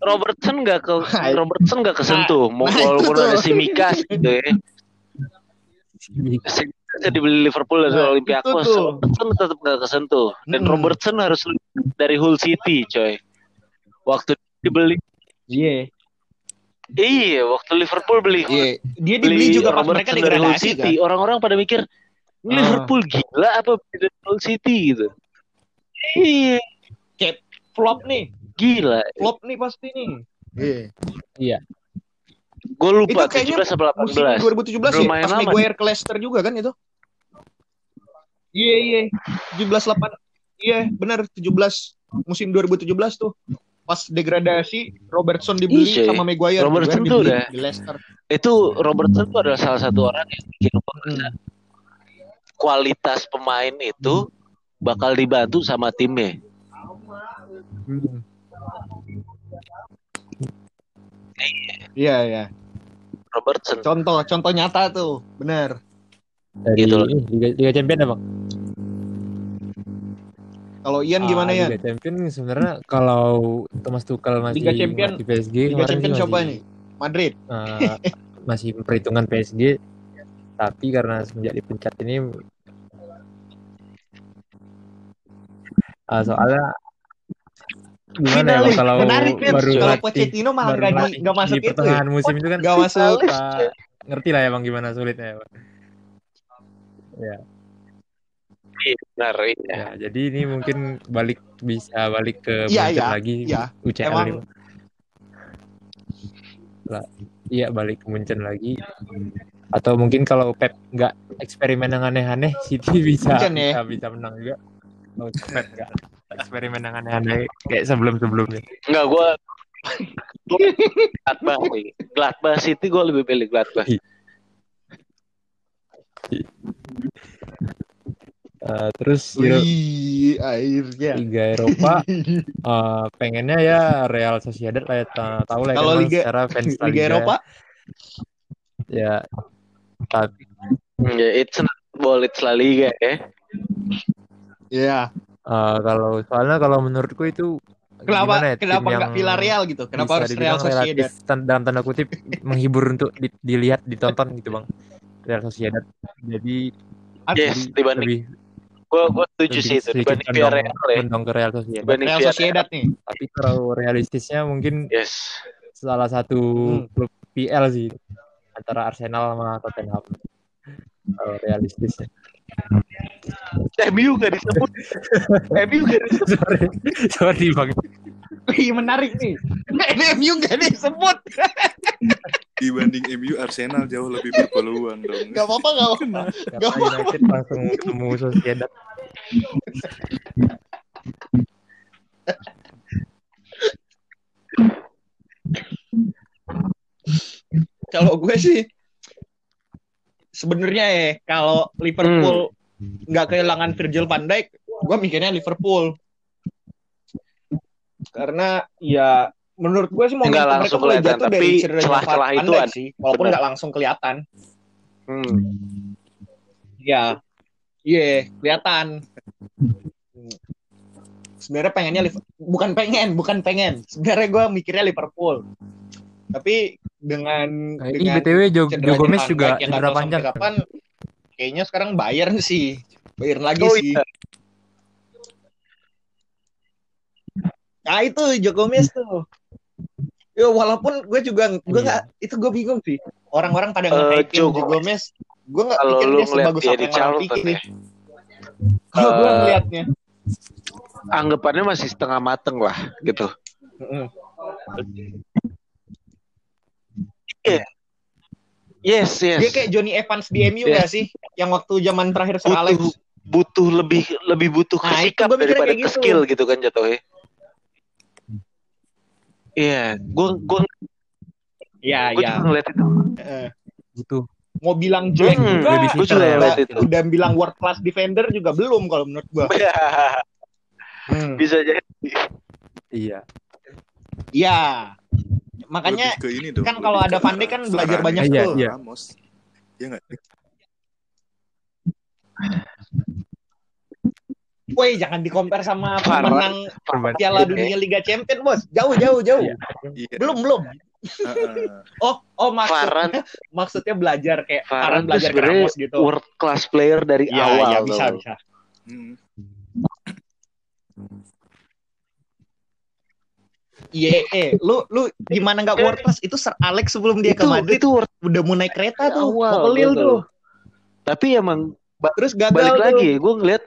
Robertson nggak ke [laughs] Nah, Robertson nggak kesentuh mau nah, walaupun ada si Mikas gitu ya. Bisa dibeli Liverpool dari Nah, Olympiakos. Robertson tetap nggak kesentuh. Dan Mm-mm. Robertson harus dari Hull City coy. Waktu dibeli. Iya. Iya waktu Liverpool beli Iya, dia dibeli juga pas mereka Robertson dari Hull degradasi City. Kan. orang-orang pada mikir "Ini Ah. Liverpool gila apa dari Hull City? gitu. Iya. Flop nih, gila flop nih pasti nih. Iya. gue lupa Itu kayaknya 17 apa Musim 18 2017 ya, Lumayan pas. Maguire ke Leicester juga kan itu. Iya, iya. 17 8. Iya, benar 17 musim 2017 tuh. Pas degradasi Robertson dibeli Iya, sama Maguire. Robertson Maguire tuh udah- di Leicester. itu Robertson tuh adalah salah satu orang yang bikin Hmm. kualitas pemain itu bakal dibantu sama timnya. Iya, iya. Robertson. Contoh, contoh nyata tuh. Benar. Dari Gitu loh. Liga, Liga Champion apa? Kalau Ian gimana Ah, ya? Liga Champion sebenarnya kalau Thomas Tuchel masih Liga Champion- masih PSG Liga Champion sih siapa masih, nih? Madrid. eh, masih perhitungan PSG tapi karena semenjak dipecat ini ah, soalnya gimana ya kalau Menarik kan baru kalau latih Pochettino malah nggak di nggak masuk di itu. ya. pertengahan musim itu kan Nggak masuk. Pak, ngerti lah ya bang gimana sulitnya ya Bang. Iya, benar. Iya. ya jadi ini mungkin balik bisa balik ke Munchen iya, lagi iya. UCL Emang- ini. lah iya balik ke Munchen lagi atau mungkin kalau Pep nggak eksperimen yang aneh-aneh City [laughs] bisa Munchen ya. bisa, bisa menang juga kalau Pep nggak eksperimen yang aneh-aneh kayak sebelum-sebelumnya. Enggak gua gua [laughs] Gladbach nih. Gladbach City gue lebih pilih Gladbach. Uh, terus Wih, akhirnya. Liga Eropa. Uh, [laughs] pengennya ya Real Sociedad lah ya tahu lah ya kalau kan, Liga secara fans Liga, Liga. Eropa? Ya. Tapi ya it's not ball it's La Liga ya ya uh, kalau soalnya kalau menurutku itu kenapa ya, kenapa nggak Villarreal gitu? kenapa harus Real Sociedad? dalam tanda kutip [laughs] menghibur untuk di, dilihat ditonton gitu bang. Real Sociedad. Jadi yes dibanding lebih gue gue setuju sih itu dibanding condong, Real ya. condong ke Real Sociedad. Dibanding Real Sociedad nih. Tapi kalau realistisnya mungkin yes. salah satu hmm. klub PL sih antara Arsenal sama Tottenham. Kalau realistisnya MU gak disebut. MU gak disebut. Sorry sorry bang. Ih, menarik nih. MU gak disebut. Dibanding MU Arsenal jauh lebih berpeluang dong. Gak apa-apa gak apa-apa. Gak apa United langsung ketemu Sociedad. Kalau gue sih sebenarnya ya kalau Liverpool nggak hmm. kehilangan Virgil van Dijk, gue mikirnya Liverpool. Karena ya menurut gue sih mau nggak langsung kelihatan, tapi celah-celah itu ada sih, walaupun nggak langsung kelihatan. Hmm. Ya, iya yeah, kelihatan. Sebenarnya pengennya Liverpool, bukan pengen, bukan pengen. Sebenarnya gue mikirnya Liverpool. Tapi dengan nah, dengan BTW Joe Gomez juga cedera panjang. Kapan, kayaknya sekarang Bayern sih. Bayern lagi oh, sih. Iya. Nah itu Joe Gomez tuh. Ya walaupun gue juga gue nggak iya. itu gue bingung sih. Orang-orang pada uh, nge Joe Gomez. Gue nggak pikir dia sebagus apa yang orang pikir. Ya. Kalau uh, gue ngeliatnya. Anggapannya masih setengah mateng lah gitu. Mm -hmm. Yeah. Yes, yes. Dia kayak Johnny Evans di MU yes. gak sih? Yang waktu zaman terakhir Sir butuh, Alex. Butuh lebih lebih butuh nah, sikap daripada ke gitu. skill gitu kan jatuhnya. Iya, yeah, gue gue Iya, iya. ngeliat itu. Uh, butuh. Mau bilang jelek hmm, juga, gue juga udah, itu. udah bilang world class defender juga belum kalau menurut gue. [laughs] hmm. Bisa jadi. Iya. Iya makanya ke ini dong, kan kalau ada Van kan belajar banyak iya, tuh. Iya. Ramos. Iya enggak? Woi, jangan dikompar sama pemenang Piala Dunia Liga Champion, Bos. Jauh, jauh, jauh. Iya. Belum, belum. oh, oh maksudnya [laughs] maksudnya belajar kayak Farhan belajar ke Ramos gitu. World class player dari ya, awal. Ya, bisa, bisa. Hmm. Iya, eh, lu lu gimana nggak world class? Itu Sir Alex sebelum dia itu, ke Madrid itu udah mau naik kereta tuh, awal, mau kelil tuh. Tapi emang terus gagal balik tuh. lagi, gue ngeliat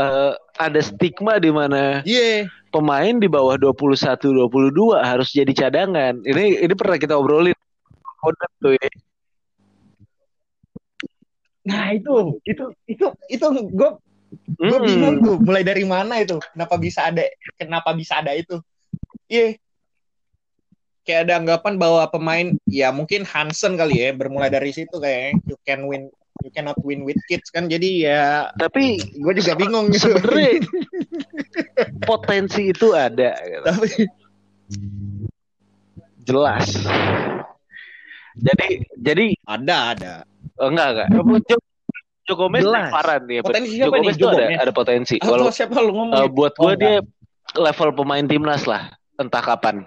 uh, ada stigma di mana yeah. pemain di bawah 21 22 harus jadi cadangan. Ini ini pernah kita obrolin. tuh ya. Nah, itu itu itu itu gue gue hmm. bingung tuh mulai dari mana itu kenapa bisa ada kenapa bisa ada itu iya yeah kayak ada anggapan bahwa pemain ya mungkin Hansen kali ya bermulai dari situ kayak you can win you cannot win with kids kan? Jadi ya tapi gue juga bingung gitu. sebenarnya [laughs] potensi itu ada gitu. tapi jelas. Jadi jadi ada ada. Oh, enggak enggak. Joko Gomez Farhan ya potensi siapa nih Joko ada, ada potensi. Kalau siapa lu ngomong? Uh, buat gue oh, dia level pemain timnas lah entah kapan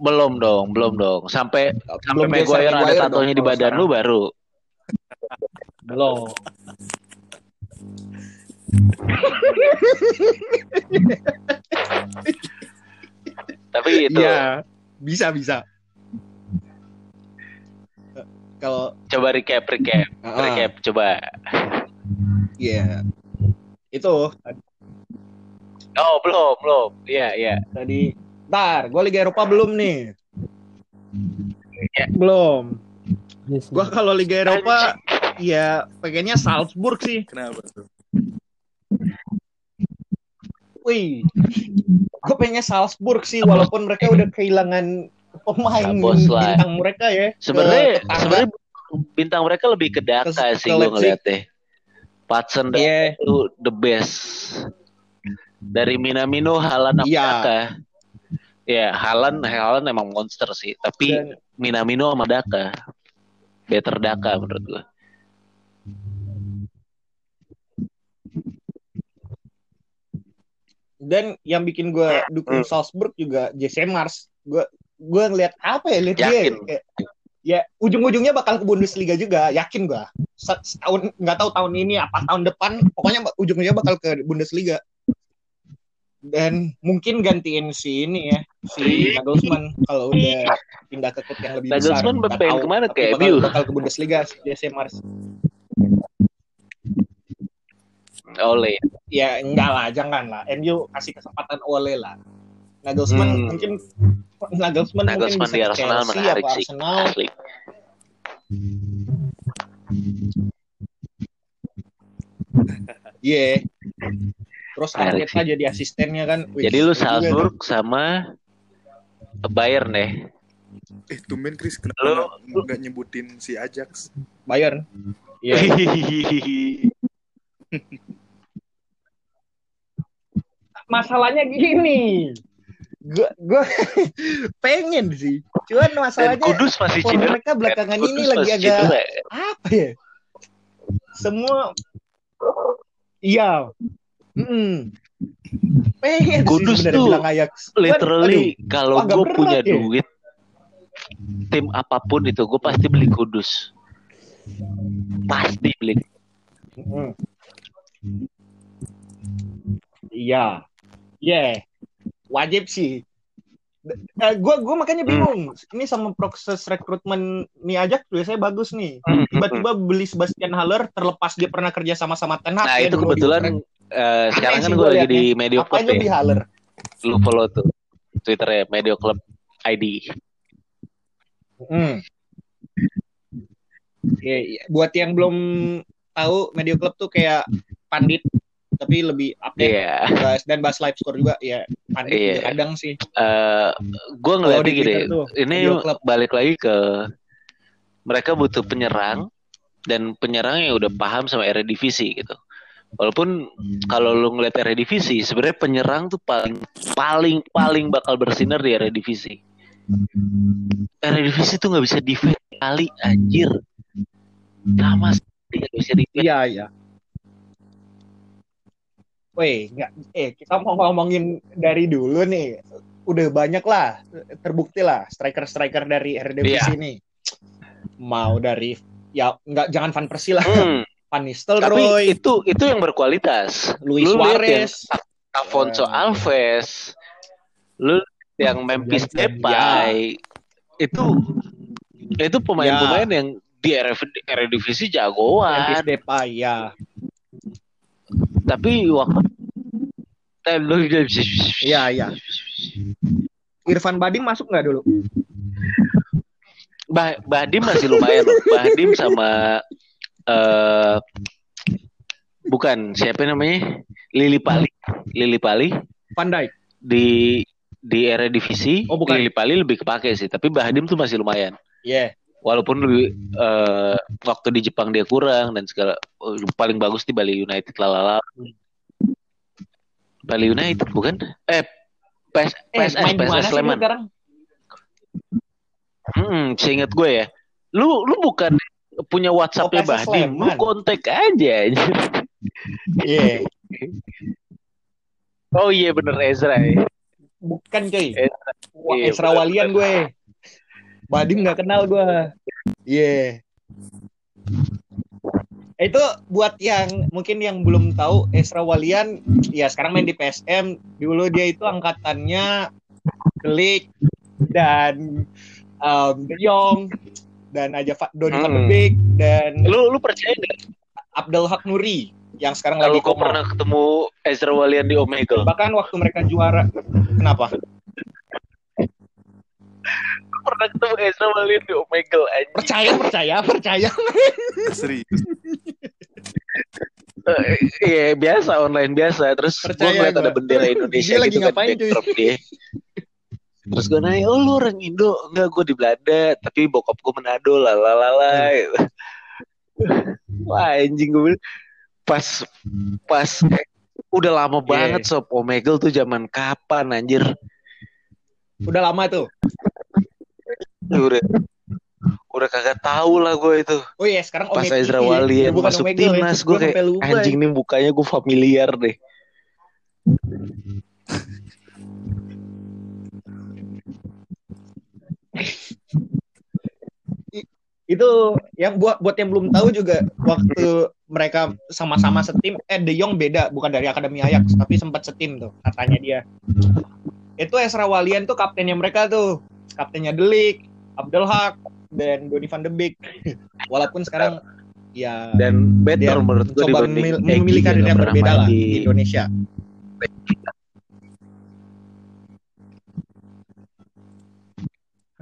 belum dong, belum dong. Sampai belum sampai Maguire ada tatonya di badan lu baru. Belum. Tapi itu ya, bisa bisa. Kalau coba recap recap uh, recap coba. Iya. Yeah. Itu Oh, belum, belum. Iya, iya. Tadi, ntar, gue Liga Eropa belum nih. Ya. Belum. Yes, gue kalau Liga Eropa, ya pengennya Salzburg sih. Kenapa tuh? Wih, gue pengennya Salzburg sih, walaupun mereka udah kehilangan pemain ya, bintang mereka ya. Sebenarnya, sebenarnya bintang mereka lebih ke Daka ke, sih gue ngeliatnya. Patson yeah. itu the best. Dari Minamino, Halan, yeah. Daka. Ya, Halan, Halan emang monster sih. Tapi Dan, Minamino sama Daka, better Daka menurut gue. Dan yang bikin gue dukung hmm. Salzburg juga Jesse Mars. Gue gue ngeliat apa ya lihat dia kayak ya ujung-ujungnya bakal ke Bundesliga juga yakin gue setahun nggak tahu tahun ini apa tahun depan pokoknya ujung-ujungnya bakal ke Bundesliga dan mungkin gantiin si ini ya si Nagelsmann kalau udah pindah ke klub yang lebih besar Nagelsmann pengen ke mana kayak bakal, bakal ke Bundesliga si Mars Ole ya enggak lah jangan lah MU kasih kesempatan Ole lah Nagelsmann hmm. mungkin Nagelsmann, Nagelsmann mungkin di Arsenal Chelsea, menarik sih. Arsenal. Iya. Yeah. Terus Arteta jadi asistennya kan. Wih, jadi lu Salzburg sama Bayern deh. Eh, tumben Chris kenapa lu nggak nyebutin si Ajax? Bayern. [laughs] Iya. Yeah. Masalahnya gini gue gue [laughs] pengen sih cuman masalahnya Dan Kudus masih cedera mereka belakangan ini lagi agak cedera. apa ya semua iya hmm. pengen Kudus sih tuh bilang Ajax. literally kalau gue punya ya. duit tim apa pun itu gue pasti beli Kudus pasti beli hmm. iya yeah wajib sih Uh, gua gua makanya bingung. Hmm. Ini sama proses rekrutmen nih aja biasanya bagus nih. Hmm, hmm, Tiba-tiba beli Sebastian Haller terlepas dia pernah kerja sama sama Ten Hag. Nah, ya, itu kebetulan uh, sekarang kan gue lagi di Medio Club ya. di Haller? Lu follow tuh Twitternya Medio Club ID. Hmm. Ya, ya. Buat yang belum tahu Medio Club tuh kayak pandit tapi lebih update yeah. bahas, dan bahas live score juga ya panik yeah. kadang sih uh, gue ngeliatnya gini tuh, ini balik lagi ke mereka butuh penyerang dan penyerang yang udah paham sama area divisi gitu walaupun kalau lu ngeliat area divisi sebenarnya penyerang tuh paling paling paling bakal bersinar di area divisi area divisi tuh nggak bisa defense kali anjir sama sih nggak bisa defense iya iya Weh, nggak, eh kita mau ngomongin dari dulu nih. Udah banyak lah, terbukti lah striker-striker dari Eredivisie yeah. ini. Mau dari ya nggak jangan Van Persie lah. Hmm. Van Nistelrooy. Tapi itu itu yang berkualitas. Luis Lu Suarez, Afonso uh, Alves. Lu yang Memphis Depay. Itu itu pemain-pemain ya. yang di Eredivisie jagoan. Memphis Depay ya tapi waktu Iya iya. Irfan Badim masuk nggak dulu? Bah Badim masih lumayan loh. Badim sama uh, bukan siapa namanya? Lili Pali. Lili Pali. Dijk. Di di era divisi oh, bukan. Lili Pali lebih kepake sih, tapi Badim tuh masih lumayan. Iya. Yeah walaupun lebih uh, waktu di Jepang dia kurang dan segala uh, paling bagus di Bali United lalala Bali United bukan eh PS PS eh, PS Sleman sekarang hmm seingat gue ya lu lu bukan punya WhatsAppnya Bahdim lu kontak aja iya yeah. oh iya yeah, bener Ezra ya bukan cuy Ezra, yeah, Ezra Walian gue Badim nggak kenal gue. Iya. Yeah. Itu buat yang mungkin yang belum tahu Esra Walian ya sekarang main di PSM. Dulu dia itu angkatannya Klik dan um, De Jong dan aja Doni hmm. Van de Beek dan lu lu percaya nggak Abdul Hak Nuri yang sekarang Lalu lagi koma. pernah ketemu Ezra Walian di Omega. Bahkan waktu mereka juara, kenapa? pernah ketemu Ezra Walian di Omegle aja. Percaya, percaya, percaya. Serius. Uh, iya biasa online biasa terus gue ngeliat ada bendera Indonesia dia gitu lagi kan, ngapain kan dia. Terus gue nanya oh lu orang Indo? Enggak gue di Belanda tapi bokap gue Manado lah lah lah gitu. [laughs] wah anjing gue pas pas eh, udah lama yeah. banget sob Omegle tuh zaman kapan anjir? Udah lama tuh? Udah udah kagak tahu lah gue itu. Oh iya sekarang pas Ezra Wali ya, masuk Omegle, timnas gue kayak anjing nih bukanya gue familiar deh [laughs] [laughs] itu yang buat buat yang belum tahu juga waktu mereka sama-sama setim eh De Jong beda bukan dari akademi Ajax tapi sempat setim tuh katanya dia. Itu Esra Walian tuh kaptennya mereka tuh. Kaptennya Delik Abdul Haq dan Donny van de Beek. [laughs] Walaupun sekarang ya dan better menurut gue dibanding memilih karir yang berbeda lah di Indonesia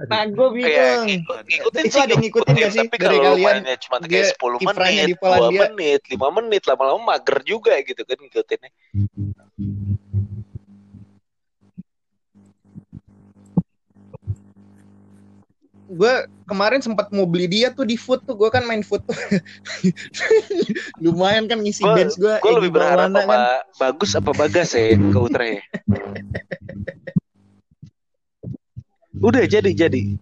Nah, gue bingung. Ngikutin itu ada ngikutin gak sih tapi dari kalian? cuma kayak 10 menit, 2 menit, 5 menit, lama-lama mager juga gitu kan ngikutinnya. gue kemarin sempat mau beli dia tuh di food tuh gue kan main food tuh [laughs] lumayan kan ngisi bench gue gue lebih berharap apa kan. bagus apa bagas ya ke Utrecht [laughs] Udah jadi jadi.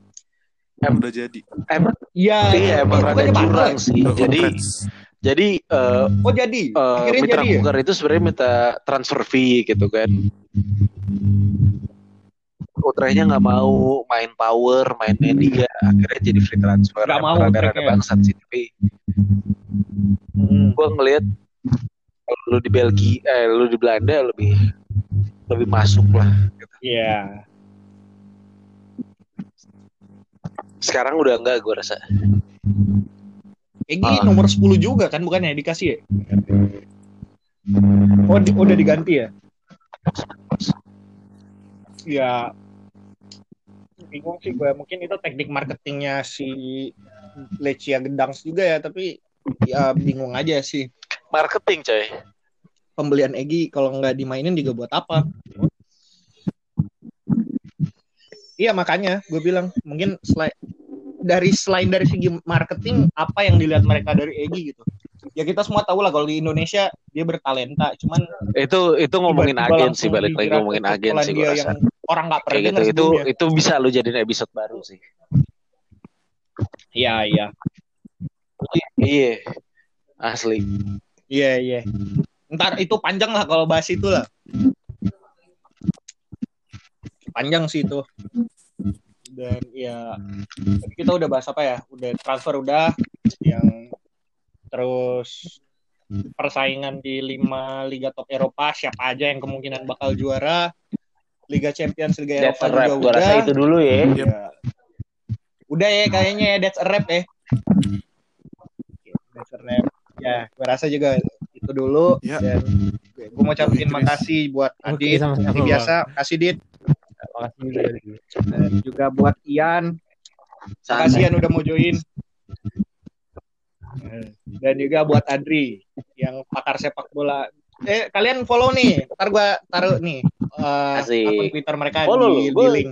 Em, udah jadi. Emang iya, iya emang rada curang sih. Jadi jadi uh, oh jadi uh, mitra jadi ya? itu sebenarnya minta transfer fee gitu kan. Utrehnya nggak mau main power, main media, akhirnya jadi free transfer. Gak mau rada bangsat sih tapi hmm. gue ngelihat kalau lu di Belgia, eh, lu di Belanda lebih lebih masuk lah. Gitu. Iya. Gitu. Yeah Sekarang udah enggak gue rasa. Egi ah. nomor 10 juga kan bukannya dikasih ya? Oh, di, udah diganti ya? Ya bingung sih gue mungkin itu teknik marketingnya si Lecia Gedangs juga ya tapi ya bingung aja sih marketing coy pembelian Egi kalau nggak dimainin juga buat apa Iya makanya gue bilang mungkin selain dari selain dari segi marketing apa yang dilihat mereka dari Egi gitu. Ya kita semua tahu lah kalau di Indonesia dia bertalenta, cuman itu itu ngomongin agen sih balik lagi ngomongin agen sih gue rasa. orang nggak pernah gitu. Itu itu bisa lo jadiin episode baru sih. Iya iya. Iya. Asli. Iya iya. Ntar itu panjang lah kalau bahas itu lah panjang sih itu. Dan ya kita udah bahas apa ya? Udah transfer udah yang terus persaingan di lima liga top Eropa siapa aja yang kemungkinan bakal juara? Liga Champions Liga Eropa juga udah. rasa itu dulu ya. ya udah ya kayaknya ya that's a rap ya. That's a rap ya gue rasa juga itu dulu. Ya. dan gue mau ucapin makasih buat Adit. okay, biasa kasih Dit Makasih juga Dan juga buat Ian. Makasih Ian udah mau join. Dan juga buat Adri yang pakar sepak bola. Eh kalian follow nih. Ntar gua taruh nih uh, akun Twitter mereka follow, di, gua, di link.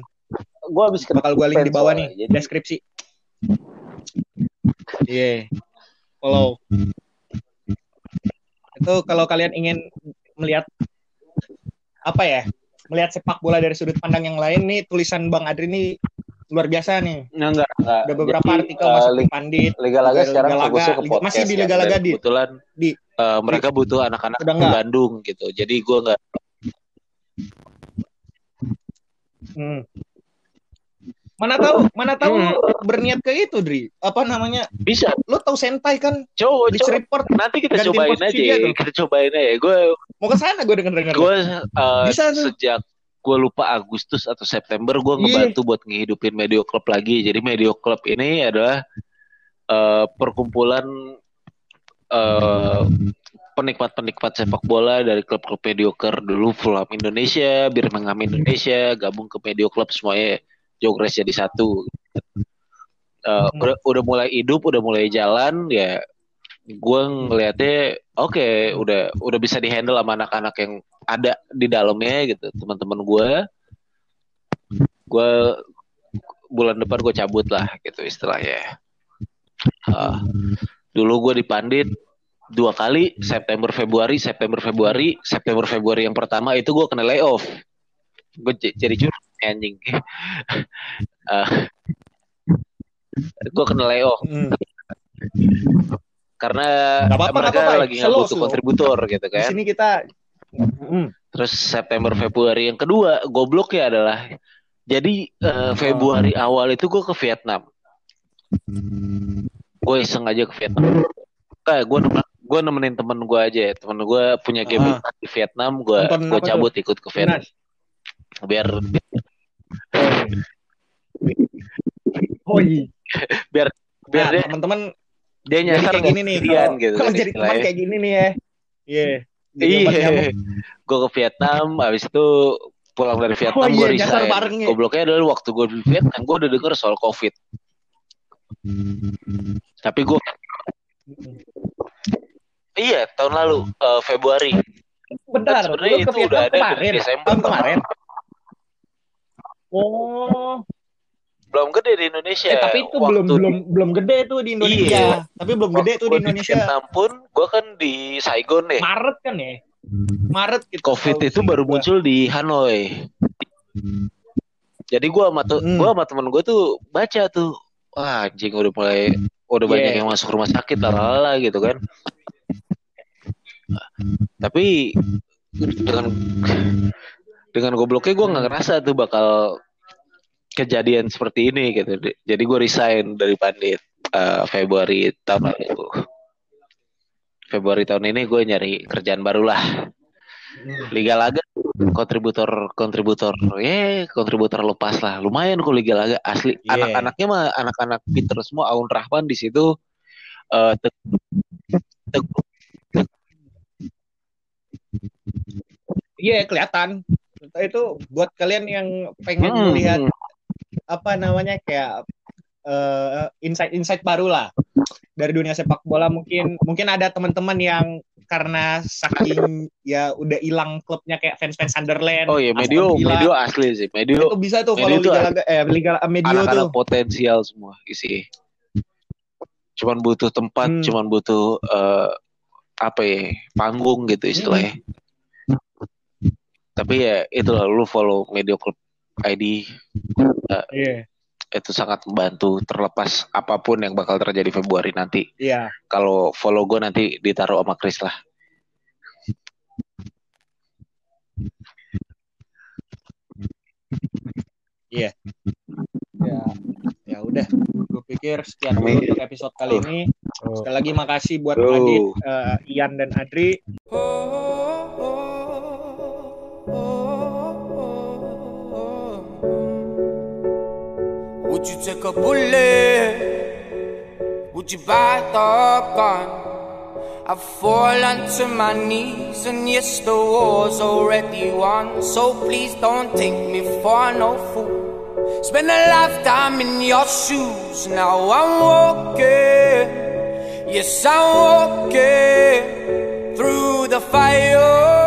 Gua habis bakal gua link di bawah nih jadi... deskripsi. Iya. Yeah. Follow. Itu kalau kalian ingin melihat apa ya melihat sepak bola dari sudut pandang yang lain nih tulisan Bang Adri ini luar biasa nih. Nah, enggak, enggak. Ada beberapa Jadi, artikel uh, masuk di Pandit. Liga Laga sekarang Liga Laga, ke podcast masih di Liga Laga di. Kebetulan di uh, mereka di, butuh anak-anak di Bandung gitu. Jadi gue enggak hmm. Mana tahu, mana tahu hmm. berniat ke itu, Dri. Apa namanya? Bisa. Lo tahu Sentai kan? Coba, Beach Report. Nanti kita cobain aja. Ya. Kita cobain aja. Gue mau ke sana gue denger denger. Gue uh, Bisa sejak gue lupa Agustus atau September gue iya. ngebantu yeah. buat ngehidupin Medio Club lagi. Jadi Medio Club ini adalah uh, perkumpulan uh, penikmat-penikmat sepak bola dari klub-klub mediocre dulu Fulham Indonesia, Birmingham Indonesia, gabung ke Medio Club semuanya Jogres jadi satu. Uh, hmm. udah, udah mulai hidup, udah mulai jalan ya. Gue ngelihatnya oke, okay, udah udah bisa dihandle sama anak-anak yang ada di dalamnya gitu, teman-teman gue. gue bulan depan gue cabut lah gitu istilahnya uh, dulu gue dipandit dua kali September Februari September Februari September Februari yang pertama itu gue kena layoff gue jadi curhat anjing [laughs] uh, ah. gue kena layoff hmm. karena gak apa -apa, mereka apa -apa. lagi nggak butuh kontributor gitu kan di sini kita hmm. terus September Februari yang kedua goblok ya adalah jadi uh, Februari awal itu gue ke Vietnam gue iseng aja ke Vietnam kayak gue gue nemenin temen gue aja ya temen gue punya game uh. di Vietnam gue gue cabut tuh? ikut ke Vietnam biar oh iya biar biar nah, teman-teman dia nyasar kayak gini nih kalau, gitu kalau jadi teman kayak gini nih ya iya yeah. iya gue ke Vietnam habis itu pulang dari Vietnam oh, iya, gue resign ya. gobloknya adalah waktu gue di Vietnam gue udah denger soal covid tapi gue Iya, tahun lalu uh, Februari. Bentar, sebenarnya itu udah ada kemarin, Desember. Tahun kemarin. Oh. Belum gede di Indonesia. Eh, tapi itu belum belum belum gede tuh di Indonesia. Iya. Tapi belum gede tuh di Indonesia. Di Vietnam pun gua kan di Saigon nih. Maret kan ya? Maret gitu. Covid itu baru muncul di Hanoi. Jadi gua sama tuh, hmm. gua sama temen gua tuh baca tuh, wah anjing udah mulai udah yeah. banyak yang masuk rumah sakit lah gitu kan tapi dengan dengan gobloknya gue nggak ngerasa tuh bakal kejadian seperti ini gitu. Jadi gue resign dari pandit uh, Februari tahun lalu Februari tahun ini gue nyari kerjaan baru lah. Liga Laga kontributor kontributor ya yeah, kontributor lepas lah. Lumayan kok Liga Laga asli. Yeah. anak-anaknya mah anak-anak pinter semua. Aun Rahman di situ uh, Iya yeah, kelihatan. Itu buat kalian yang pengen hmm. melihat apa namanya kayak uh, insight-insight baru lah dari dunia sepak bola mungkin mungkin ada teman-teman yang karena saking ya udah hilang klubnya kayak fans-fans Sunderland. Oh iya, Medio, Medio asli sih. Medio itu bisa tuh kalau Liga Laga eh Liga Medio anak -anak tuh. potensial semua isi. Cuman butuh tempat, hmm. cuman butuh uh, apa ya, panggung gitu istilahnya. Hmm tapi ya itu lah lu follow media club ID uh, yeah. itu sangat membantu terlepas apa pun yang bakal terjadi Februari nanti yeah. kalau follow gue nanti ditaruh sama Chris lah Iya. Ya, ya udah. Gue pikir sekian dulu untuk episode kali ini. Sekali lagi makasih buat oh. Adit, uh, Ian dan Adri. Would you take a bullet? Would you buy the gun? I fall onto my knees, and yes, the war's already won. So please don't take me for no fool. Spend a lifetime in your shoes. Now I'm walking, yes, I'm walking through the fire.